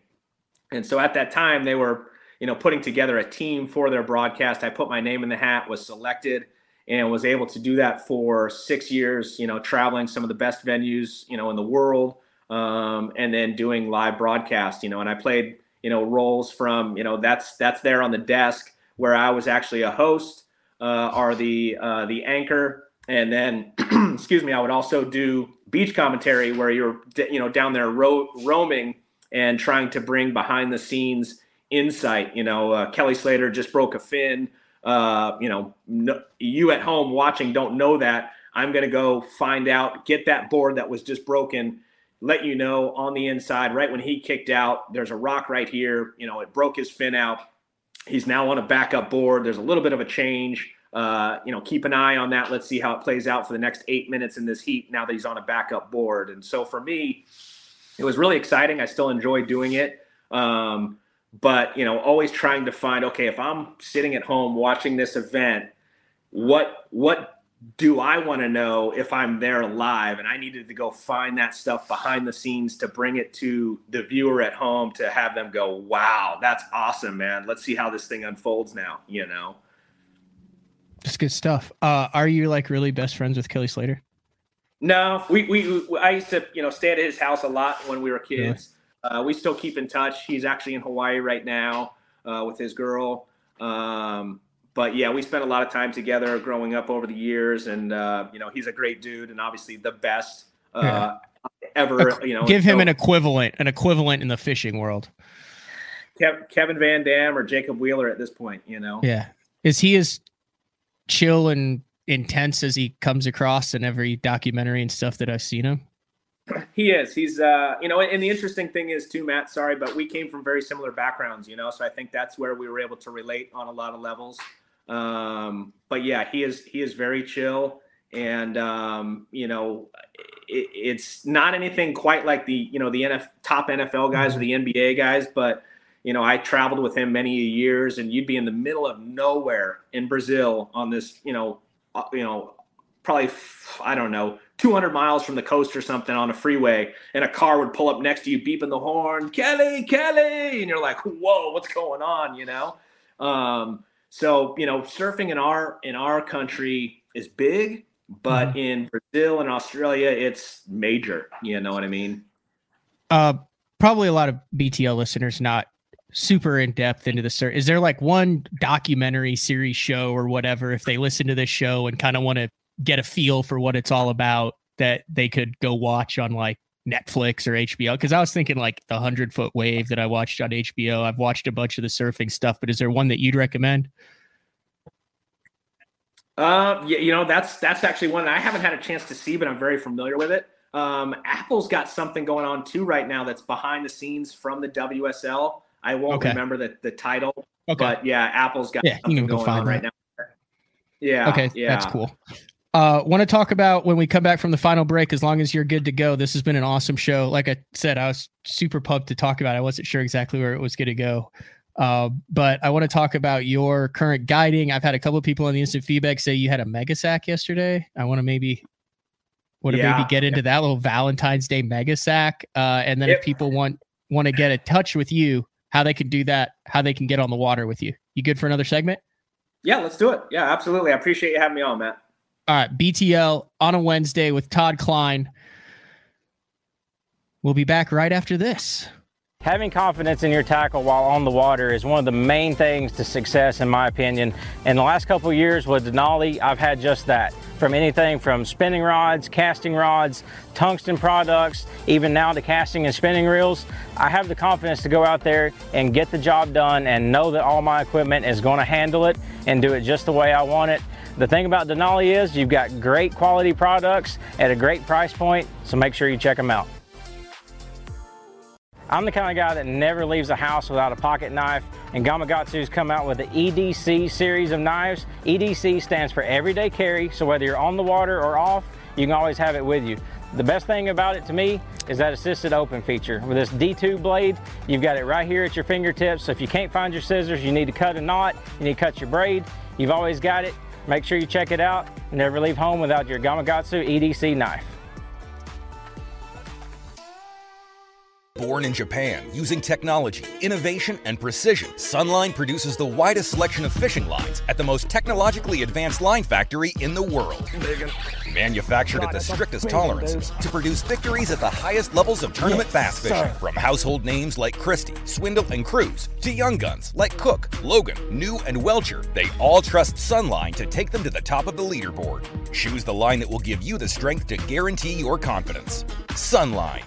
And so at that time, they were you know putting together a team for their broadcast. I put my name in the hat, was selected and was able to do that for six years, you know, traveling some of the best venues, you know, in the world, um, and then doing live broadcast, you know, and I played, you know, roles from, you know, that's that's there on the desk where I was actually a host uh, or the uh, the anchor, and then, (clears throat) excuse me, I would also do beach commentary where you're, you know, down there ro- roaming and trying to bring behind the scenes insight. You know, uh, Kelly Slater just broke a fin uh, you know, no, you at home watching don't know that. I'm going to go find out, get that board that was just broken, let you know on the inside, right when he kicked out, there's a rock right here. You know, it broke his fin out. He's now on a backup board. There's a little bit of a change. Uh, you know, keep an eye on that. Let's see how it plays out for the next eight minutes in this heat now that he's on a backup board. And so for me, it was really exciting. I still enjoy doing it. Um, but you know always trying to find okay if i'm sitting at home watching this event what what do i want to know if i'm there live? And i needed to go find that stuff behind the scenes to bring it to the viewer at home to have them go wow that's awesome man. Let's see how this thing unfolds now you know? That's good stuff. Uh are you like really best friends with kelly slater? No we we, we i used to you know stay at his house a lot when we were kids uh, we still keep in touch. He's actually in Hawaii right now uh, with his girl. Um, but yeah, we spent a lot of time together growing up over the years, and uh, you know, he's a great dude, and obviously the best uh, yeah. ever. You know, give him so, an equivalent, an equivalent in the fishing world. Kevin Van Dam or Jacob Wheeler at this point, you know. Yeah, is he as chill and intense as he comes across in every documentary and stuff that I've seen him? He is. He's uh, you know, and the interesting thing is too, Matt. Sorry, but we came from very similar backgrounds, you know. So I think that's where we were able to relate on a lot of levels. Um, but yeah, he is he is very chill, and um, you know, it, it's not anything quite like the you know the NF, top NFL guys or the NBA guys, but you know, I traveled with him many years, and you'd be in the middle of nowhere in Brazil on this, you know, uh, you know, probably I don't know 200 miles from the coast or something on a freeway, and a car would pull up next to you, beeping the horn, Kelly, Kelly, and you're like, whoa, what's going on? You know. Um, so you know, surfing in our in our country is big, but mm-hmm. in Brazil and Australia, it's major. You know what I mean? Uh, probably a lot of BTL listeners not super in depth into the surf. Is there like one documentary series show or whatever if they listen to this show and kind of want to get a feel for what it's all about that they could go watch on like Netflix or HBO? Because I was thinking like the hundred foot wave that I watched on HBO. I've watched a bunch of the surfing stuff, but is there one that you'd recommend? Uh, yeah, you know that's that's actually one I haven't had a chance to see, but I'm very familiar with it. Um, Apple's got something going on too right now that's behind the scenes from the WSL. I won't okay. remember the the title, okay. but yeah, Apple's got yeah, something going on right now. Yeah. Okay. Yeah. That's cool. Uh, want to talk about when we come back from the final break, as long as you're good to go. This has been an awesome show. Like I said, I was super pumped to talk about. It. I wasn't sure exactly where it was going to go. Uh, but I want to talk about your current guiding. I've had a couple of people on the instant feedback say you had a mega sack yesterday. I want to maybe want to Yeah. maybe get into that little Valentine's Day mega sack. Uh, and then Yep. if people want want to get in touch with you, how they can do that, how they can get on the water with you. You good for another segment? Yeah, let's do it. Yeah, absolutely. I appreciate you having me on, Matt. All right, BTL on a Wednesday with Todd Kline. We'll be back right after this. Having confidence in your tackle while on the water is one of the main things to success, in my opinion. In the last couple years with Denali, I've had just that. From anything from spinning rods, casting rods, tungsten products, even now to casting and spinning reels, I have the confidence to go out there and get the job done and know that all my equipment is going to handle it and do it just the way I want it. The thing about Denali is you've got great quality products at a great price point, so make sure you check them out. I'm the kind of guy that never leaves the house without a pocket knife, and Gamakatsu's come out with the EDC series of knives. EDC stands for everyday carry, so whether you're on the water or off, you can always have it with you. The best thing about it to me is that assisted open feature. With this D2 blade, you've got it right here at your fingertips, so if you can't find your scissors, you need to cut a knot, you need to cut your braid, you've always got it. Make sure you check it out. Never leave home without your Gamakatsu EDC knife. Born in Japan, using technology, innovation, and precision, Sunline produces the widest selection of fishing lines at the most technologically advanced line factory in the world. Manufactured at the strictest tolerances to produce victories at the highest levels of tournament bass fishing. From household names like Christie, Swindle, and Cruz to young guns like Cook, Logan, New, and Welcher, they all trust Sunline to take them to the top of the leaderboard. Choose the line that will give you the strength to guarantee your confidence. Sunline.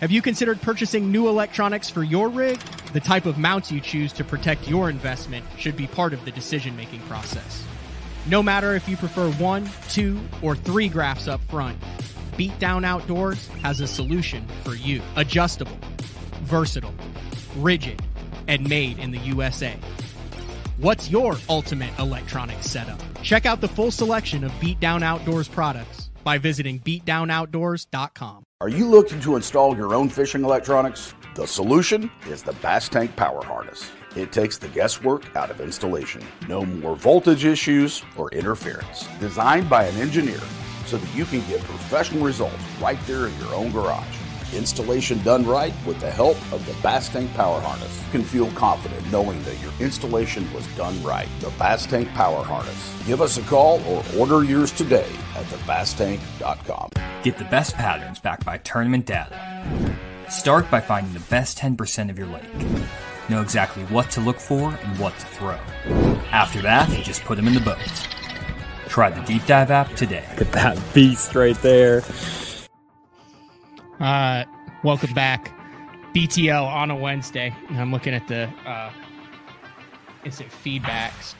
Have you considered purchasing new electronics for your rig? The type of mounts you choose to protect your investment should be part of the decision making process. No matter if you prefer one, two, or three graphs up front, Beatdown Outdoors has a solution for you. Adjustable, versatile, rigid, and made in the USA. What's your ultimate electronics setup? Check out the full selection of Beatdown Outdoors products by visiting beatdownoutdoors.com. Are you looking to install your own fishing electronics? The solution is the Bass Tank Power Harness. It takes the guesswork out of installation. No more voltage issues or interference. Designed by an engineer so that you can get professional results right there in your own garage. Installation done right with the help of the Bass Tank Power Harness. You can feel confident knowing that your installation was done right. The Bass Tank Power Harness. Give us a call or order yours today at thebasstank.com. Get the best patterns backed by tournament data. Start by finding the best 10% of your lake. Know exactly what to look for and what to throw. After that, just put them in the boat. Try the Deep Dive app today. Look at that beast right there. Uh, welcome back. BTL on a Wednesday. I'm looking at the uh, instant feedbacks.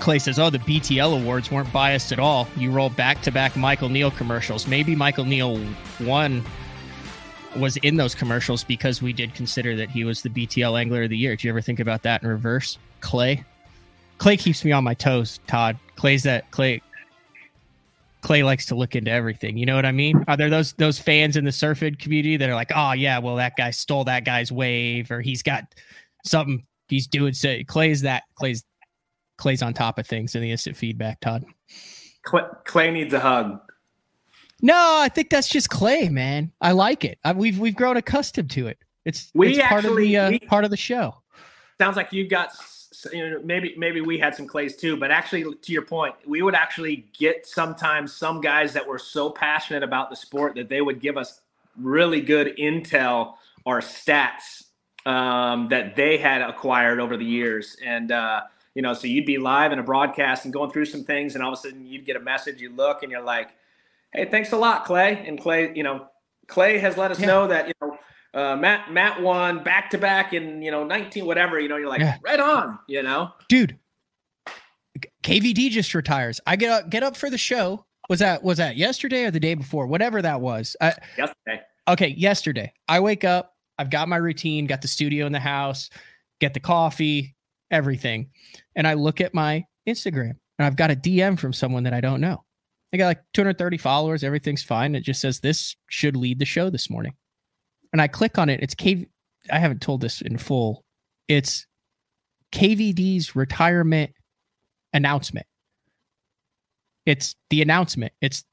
Clay says, "Oh, the BTL awards weren't biased at all. You roll back-to-back Michael Neal commercials. Maybe Michael Neal won was in those commercials because we did consider that he was the BTL Angler of the Year. Did you ever think about that in reverse, Clay? Clay keeps me on my toes. Todd Clay's that Clay. Clay likes to look into everything. You know what I mean? Are there those those fans in the surfing community that are like, oh yeah, well that guy stole that guy's wave, or he's got something he's doing. So Clay's that Clay's Clay's on top of things in the instant feedback. Todd. Clay, Clay needs a hug. No, I think that's just Clay, man. I like it. I, we've we've grown accustomed to it. It's We it's part of the uh, we- part of the show. sounds like you got you know maybe maybe we had some clays too but actually to your point we would actually get sometimes some guys that were so passionate about the sport that they would give us really good intel or stats um, that they had acquired over the years. And uh, you know so you'd be live in a broadcast and going through some things and all of a sudden you'd get a message you look and you're like hey thanks a lot clay. And clay you know clay has let us know that you know uh, Matt Matt won back to back in you know 19 whatever you know you're like Yeah. right on you know dude. KVD just retires. I get up get up for the show. Was that was that yesterday or the day before? Whatever that was. I, yesterday okay, yesterday. I wake up. I've got my routine. Got the studio in the house. Get the coffee, everything, and I look at my Instagram. and I've got a DM from someone that I don't know. I got like 230 followers. Everything's fine. It just says this should lead the show this morning. And I click on it. It's KV. I haven't told this in full. It's KVD's retirement announcement. It's the announcement. It's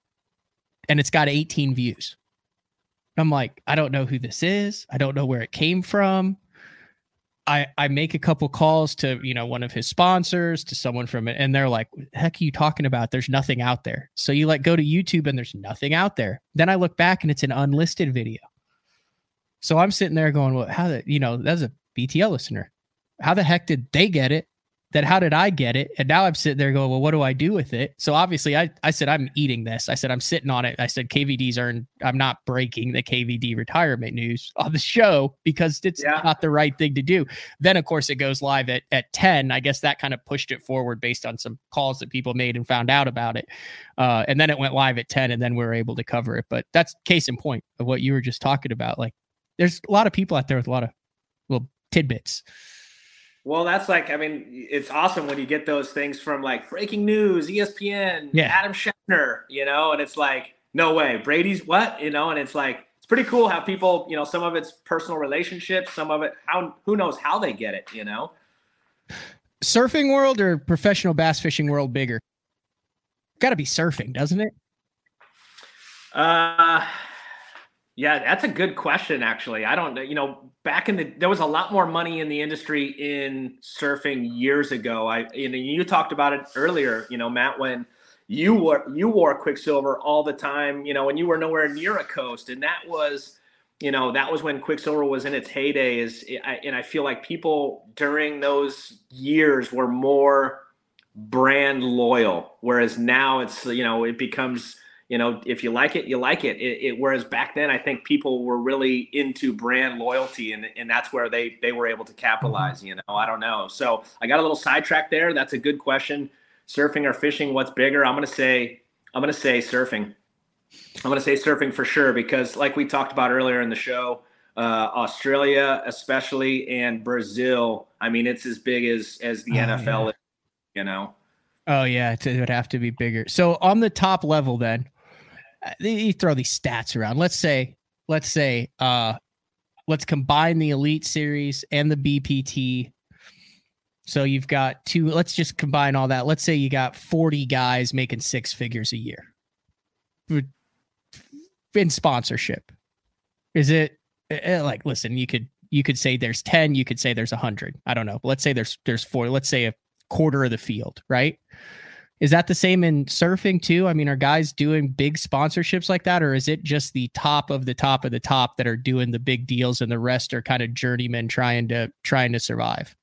and it's got 18 views. I'm like, I don't know who this is. I don't know where it came from. I I make a couple calls to you know one of his sponsors to someone from it, and they're like, "Heck, are you talking about? There's nothing out there." So you like go to YouTube and there's nothing out there. Then I look back and it's an unlisted video. So I'm sitting there going, "Well, how the you know that's a BTL listener? How the heck did they get it? that how did I get it? And now I'm sitting there going, well, what do I do with it? So obviously I, I said, I'm eating this. I said, I'm sitting on it. I said, KVD's earned, I'm not breaking the KVD retirement news on the show because it's yeah. not the right thing to do. Then of course it goes live at, at 10. I guess that kind of pushed it forward based on some calls that people made and found out about it. Uh, and then it went live at 10 and then we were able to cover it. But that's case in point of what you were just talking about. Like there's a lot of people out there with a lot of little tidbits. Well, that's like, I mean, it's awesome when you get those things from like breaking news, ESPN, yeah. Adam Schefter, you know, and it's like, no way, Brady's what, you know, and it's like, it's pretty cool how people, you know, some of it's personal relationships, some of it, how, who knows how they get it, you know? Surfing world or professional bass fishing world bigger? Got to be surfing, doesn't it? Uh, yeah, that's a good question. Actually, I don't know. You know, back in the there was a lot more money in the industry in surfing years ago. I you know you talked about it earlier. You know, Matt, when you wore you wore Quiksilver all the time. You know, and you were nowhere near a coast, and that was you know that was when Quiksilver was in its heyday. Is and I feel like people during those years were more brand loyal, whereas now it's you know it becomes you know, if you like it, you like it. It, it. Whereas back then, I think people were really into brand loyalty, and and that's where they they were able to capitalize. You know, I don't know. So I got a little sidetracked there. That's a good question. Surfing or fishing? What's bigger? I'm gonna say I'm gonna say surfing. I'm gonna say surfing for sure because, like we talked about earlier in the show, uh, Australia especially and Brazil. I mean, it's as big as as the oh, NFL. Yeah. Is, you know. Oh yeah, it would have to be bigger. So on the top level, then you throw these stats around. Let's say, let's say, uh, let's combine the Elite Series and the BPT. So you've got two. Let's just combine all that. Let's say you got forty guys making six figures a year in sponsorship. Is it eh, eh, like? Listen, you could you could say there's ten. You could say there's a hundred. I don't know. Let's say there's there's four. Let's say a quarter of the field, right? Is that the same in surfing too? I mean, are guys doing big sponsorships like that, or is it just the top of the top of the top that are doing the big deals, and the rest are kind of journeymen trying to trying to survive?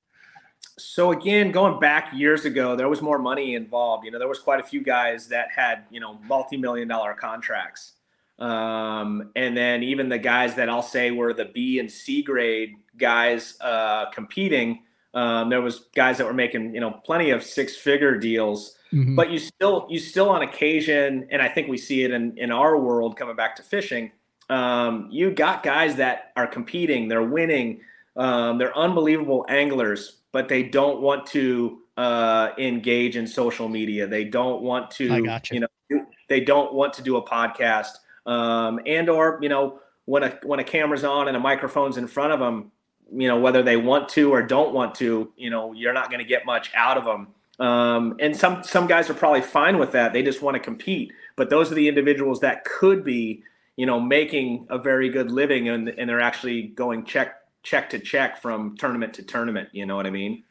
So again, going back years ago, there was more money involved. You know, there was quite a few guys that had you know multi-million dollar contracts, um, and then even the guys that I'll say were the B and C grade guys uh, competing. Um, there was guys that were making you know plenty of six-figure deals Mm-hmm. But you still you still on occasion, and I think we see it in in our world coming back to fishing. Um, you got guys that are competing, they're winning, um, they're unbelievable anglers, but they don't want to uh, engage in social media. They don't want to, you. you. know, they don't want to do a podcast, um, and or you know, when a when a camera's on and a microphone's in front of them, you know, whether they want to or don't want to, you know, you're not going to get much out of them. Um, and some some guys are probably fine with that. They just want to compete. But those are the individuals that could be, you know, making a very good living, and and they're actually going check check to check from tournament to tournament. You know what I mean?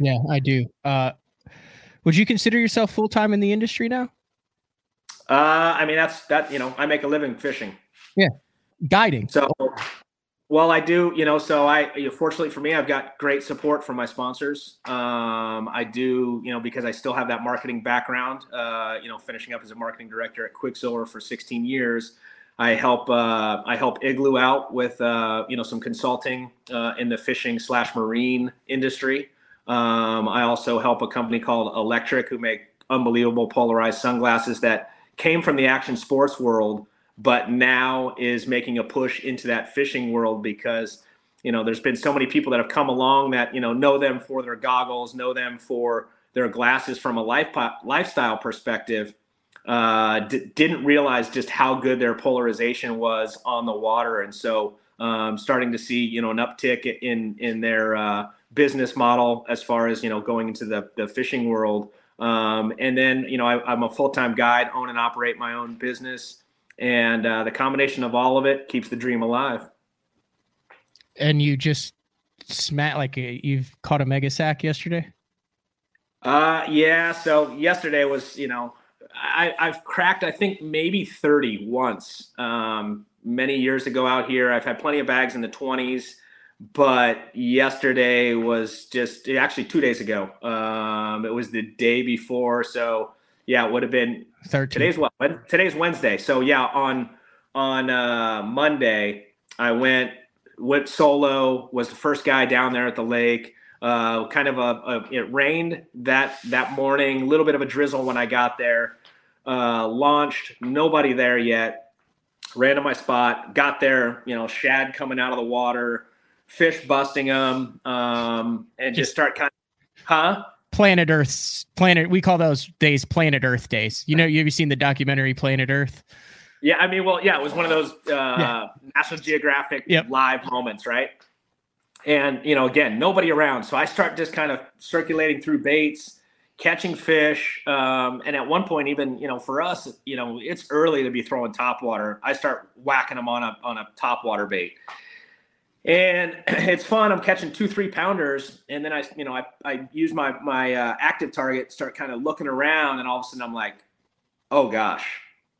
Yeah, I do. Uh, would you consider yourself full time in the industry now? Uh, I mean, that's that. You know, I make a living fishing. Yeah, guiding. So well, I do, you know, so I, fortunately for me, I've got great support from my sponsors. Um, I do, you know, because I still have that marketing background, uh, you know, finishing up as a marketing director at Quiksilver for 16 years. I help, uh, I help Igloo out with, uh, you know, some consulting uh, in the fishing slash marine industry. Um, I also help a company called Electric who make unbelievable polarized sunglasses that came from the action sports world but now is making a push into that fishing world because you know there's been so many people that have come along that you know know them for their goggles know them for their glasses from a life lifestyle perspective uh, d- didn't realize just how good their polarization was on the water, and so um, starting to see you know an uptick in in their uh, business model as far as you know going into the the fishing world. Um, and then you know I, am a full time guide, own and operate my own business, and uh, the combination of all of it keeps the dream alive. And you just smack like uh, you've caught a mega sack yesterday. Uh, yeah. So yesterday was you know I, I've cracked, I think maybe 30 once. Um, many years ago out here, I've had plenty of bags in the 20s, but yesterday was just actually two days ago. Um, it was the day before. So yeah, it would have been 13. today's what? Today's Wednesday. So yeah, on, on, uh, Monday, I went, went solo, was the first guy down there at the lake. Uh, kind of a, a, it rained that that morning, a little bit of a drizzle when I got there uh, launched, nobody there yet. Ran to my spot, got there, you know, shad coming out of the water, fish busting them, um, and just, just start kind of, huh? Planet Earth's planet. We call those days Planet Earth days. You know, you have you seen the documentary Planet Earth? Yeah, I mean, well, yeah, it was one of those uh, yeah. National Geographic yep. live moments, right? And you know, again, nobody around, so I start just kind of circulating through baits catching fish. Um, and at one point, even you know, for us, you know, it's early to be throwing top water. I start whacking them on a on a top water bait, and (clears throat) it's fun. I'm catching two three pounders, and then I you know I I use my my uh, active target, start kind of looking around, and all of a sudden I'm like, oh gosh.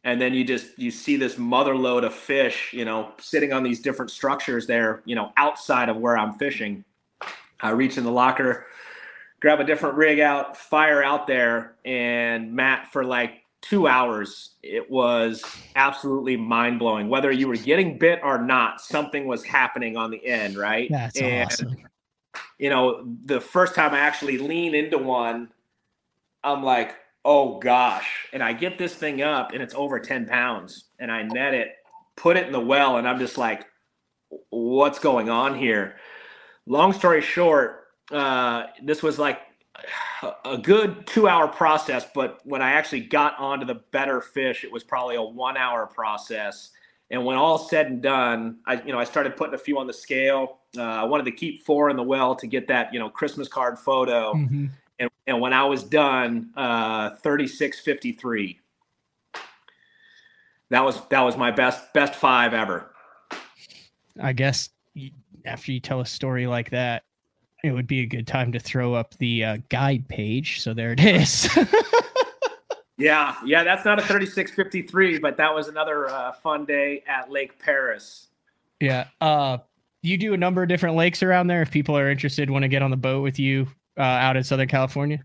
And then you just you see this mother load of fish, you know, sitting on these different structures there, you know, outside of where I'm fishing. I reach in the locker, grab a different rig out, fire out there, and Matt for like two hours. It was absolutely mind blowing. Whether you were getting bit or not, something was happening on the end, right? That's and, awesome. You know, the first time I actually lean into one, I'm like, oh gosh. And I get this thing up and it's over 10 pounds and I net it, put it in the well, and I'm just like, what's going on here? Long story short, uh, this was like a good two hour process, but when I actually got onto the better fish, it was probably a one hour process. And when all said and done, I you know I started putting a few on the scale. Uh, I wanted to keep four in the well to get that you know Christmas card photo. Mm-hmm. And, and when I was done, uh, thirty six fifty three. That was that was my best best five ever. I guess after you tell a story like that, it would be a good time to throw up the uh, guide page. So there it is. (laughs) yeah, yeah, that's not a 3653, but that was another uh, fun day at Lake Perris. Yeah. Uh, you do a number of different lakes around there. If people are interested, want to get on the boat with you uh, out in Southern California.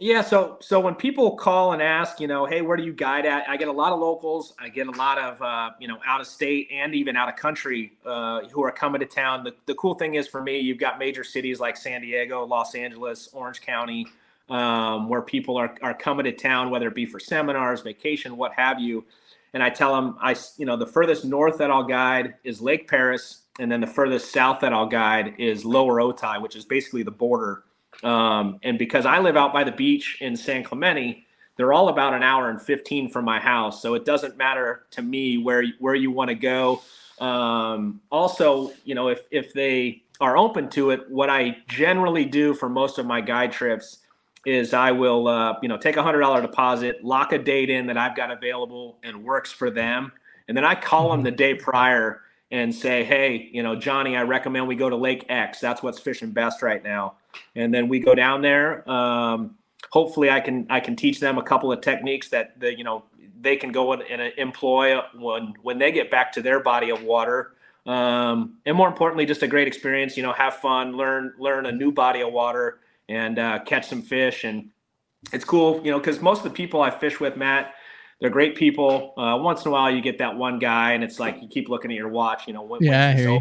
Yeah, so so when people call and ask, you know, hey, where do you guide at? I get a lot of locals. I get a lot of uh, you know out of state and even out of country uh, who are coming to town. The, the cool thing is for me, you've got major cities like San Diego, Los Angeles, Orange County, um, where people are are coming to town, whether it be for seminars, vacation, what have you. And I tell them, I you know, the furthest north that I'll guide is Lake Perris, and then the furthest south that I'll guide is Lower Otay, which is basically the border um, and because I live out by the beach in San Clemente, they're all about an hour and 15 from my house. So it doesn't matter to me where, where you want to go. Um, also, you know, if, if they are open to it, what I generally do for most of my guide trips is I will, uh, you know, take a hundred dollar deposit, lock a date in that I've got available and works for them. And then I call them the day prior and say, Hey, you know, Johnny, I recommend we go to Lake X. That's what's fishing best right now and then we go down there. Um, hopefully, I can I can teach them a couple of techniques that the, you know they can go and, and employ when when they get back to their body of water. Um, and more importantly, just a great experience. You know, have fun, learn learn a new body of water, and uh, catch some fish. And it's cool, you know, because most of the people I fish with, Matt, they're great people. Uh, once in a while, you get that one guy, and it's like you keep looking at your watch. You know, when, yeah, I hear you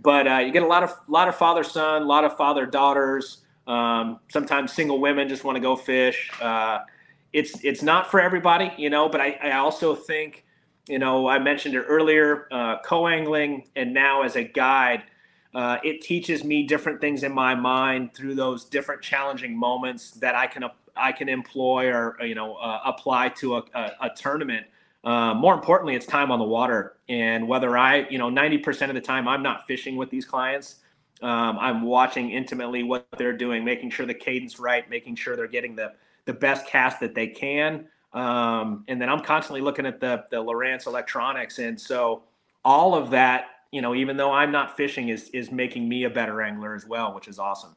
but uh, you get a lot of lot of father son, a lot of father daughters. Um, sometimes single women just want to go fish. Uh, it's it's not for everybody, you know. But I, I also think, you know, I mentioned it earlier, uh, co-angling, and now as a guide, uh, it teaches me different things in my mind through those different challenging moments that I can I can employ or you know uh, apply to a, a, a tournament. Uh, more importantly, it's time on the water, and whether I you know ninety percent of the time I'm not fishing with these clients. Um, I'm watching intimately what they're doing, making sure the cadence right, making sure they're getting the the best cast that they can. Um, and then I'm constantly looking at the the Lowrance electronics, and so all of that, you know, even though I'm not fishing, is is making me a better angler as well, which is awesome.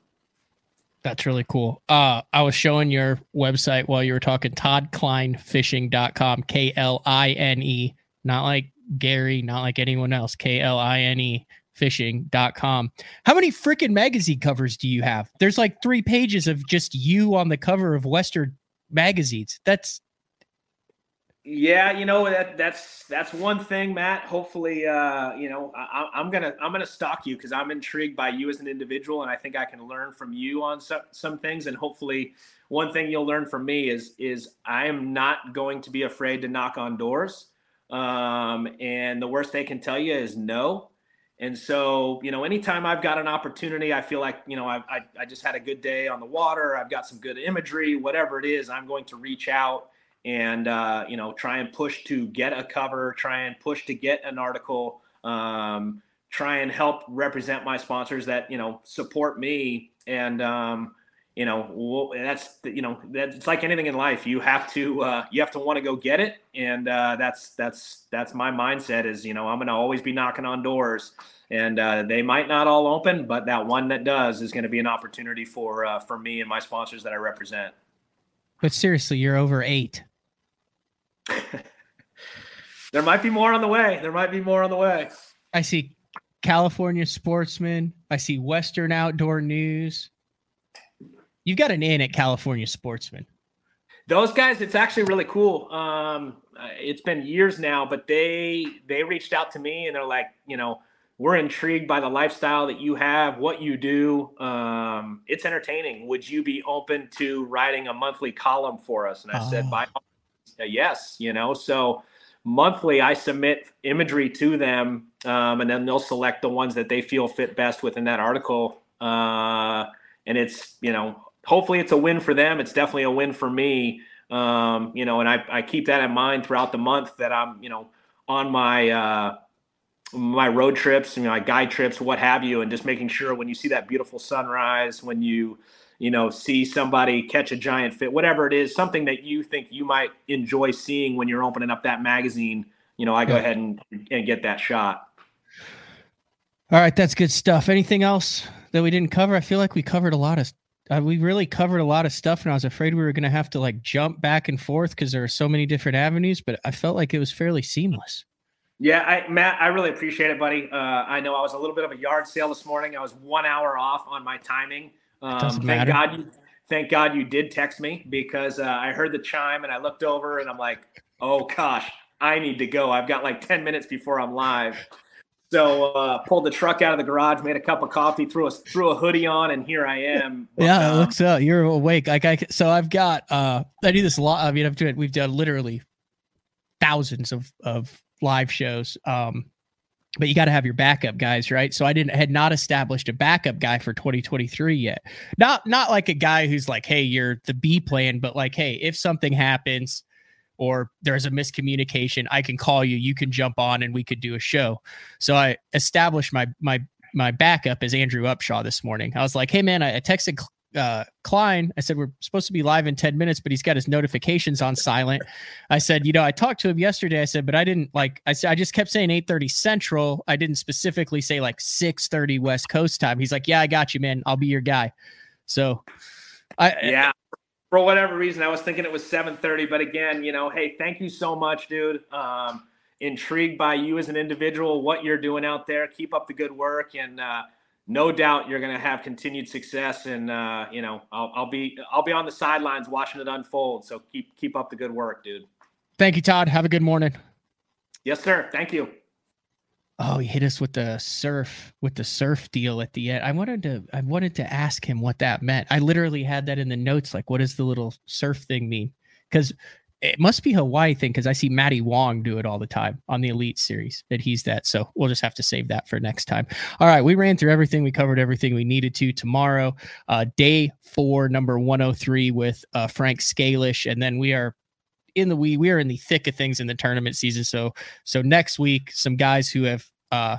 That's really cool. Uh, I was showing your website while you were talking, toddklinefishing.com, K L I N E, not like Gary, not like anyone else, K L I N E fishing.com. How many freaking magazine covers do you have? There's like three pages of just you on the cover of Western magazines. That's yeah, you know that that's that's one thing, Matt. Hopefully, uh, you know I, am gonna I'm gonna stalk you because I'm intrigued by you as an individual, and I think I can learn from you on some some things. And hopefully, one thing you'll learn from me is is I am not going to be afraid to knock on doors. Um, and the worst they can tell you is no. And so, you know, anytime I've got an opportunity, I feel like, you know, I, I, I, just had a good day on the water. I've got some good imagery, whatever it is, I'm going to reach out and, uh, you know, try and push to get a cover, try and push to get an article, um, try and help represent my sponsors that, you know, support me. And, um, you know that's you know that's it's like anything in life. You have to uh, you have to want to go get it. And uh, that's that's that's my mindset is you know i'm to always be knocking on doors. And uh, they might not all open but that one that does is going to be an opportunity for uh, for me and my sponsors that i represent. But seriously you're over eight (laughs) there might be more on the way there might be more on the way i see california sportsman i see western outdoor news You've got an in at California Sportsman. Those guys, it's actually really cool. Um, it's been years now, but they they reached out to me and they're like, you know, we're intrigued by the lifestyle that you have, what you do. Um, it's entertaining. Would you be open to writing a monthly column for us? And I oh. said, by uh, yes, you know. So monthly, I submit imagery to them, um, and then they'll select the ones that they feel fit best within that article. Uh, and it's you know hopefully it's a win for them. It's definitely a win for me. Um, you know, and I, I keep that in mind throughout the month that I'm, you know, on my uh, my road trips, you know, my guide trips, what have you, and just making sure when you see that beautiful sunrise, when you, you know, see somebody catch a giant fit, whatever it is, something that you think you might enjoy seeing when you're opening up that magazine, you know, I go ahead and, and get that shot. All right, that's good stuff. Anything else that we didn't cover? I feel like we covered a lot of uh, we really covered a lot of stuff, and I was afraid we were going to have to like jump back and forth because there are so many different avenues. But I felt like it was fairly seamless. Yeah, I, Matt, I really appreciate it, buddy. Uh, I know I was a little bit of a yard sale this morning. I was one hour off on my timing. Um, Doesn't thank matter. God you, thank God you did text me because uh, I heard the chime and I looked over and I'm like, oh gosh, I need to go. I've got like ten minutes before I'm live. So uh, pulled the truck out of the garage, made a cup of coffee, threw a threw a hoodie on, and here I am. Yeah, it um, looks uh, you're awake. Like I, so I've got uh, I do this a lot. I mean, I've done we've done literally thousands of of live shows. Um, but you got to have your backup guys, right? So I didn't had not established a backup guy for 2023 yet. Not not like a guy who's like, hey, you're the B plan, but like, hey, if something happens or there's a miscommunication, I can call you, you can jump on and we could do a show. So I established my my my backup as Andrew Upshaw this morning. I was like, hey man, I, I texted uh, Kline. I said, we're supposed to be live in 10 minutes, but he's got his notifications on silent. I said, you know, I talked to him yesterday. I said, but I didn't like, I said, I just kept saying 830 central. I didn't specifically say like 630 West coast time. He's like, yeah, I got you, man. I'll be your guy. So I, yeah, for whatever reason, I was thinking it was 7:30. But again, you know, hey, thank you so much, dude. Um, intrigued by you as an individual, what you're doing out there. Keep up the good work, and uh, no doubt you're going to have continued success. And uh, you know, I'll, I'll be I'll be on the sidelines watching it unfold. So keep keep up the good work, dude. Thank you, Todd. Have a good morning. Yes, sir. Thank you. Oh, he hit us with the surf with the surf deal at the end. I wanted to I wanted to ask him what that meant. I literally had that in the notes. Like, what does the little surf thing mean? Because it must be Hawaii thing because I see Matty Wong do it all the time on the Elite Series. That he's that, so we'll just have to save that for next time. All right, we ran through everything. We covered everything we needed to. Tomorrow, uh, day four, number one hundred three with uh, Frank Scalish, and then we are in the we we are in the thick of things in the tournament season. So so next week, some guys who have uh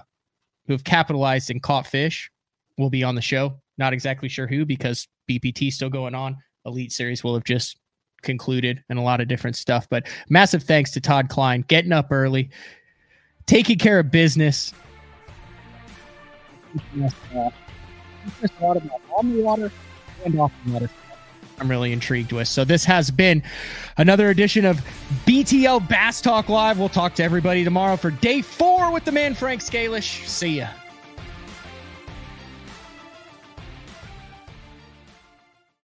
who have capitalized and caught fish will be on the show. Not exactly sure who because BPT still going on. Elite Series will have just concluded and a lot of different stuff. But massive thanks to Todd Kline getting up early, taking care of business. I'm really intrigued with. So this has been another edition of BTL Bass Talk Live. We'll talk to everybody tomorrow for day four with the man Frank Scalish. See ya.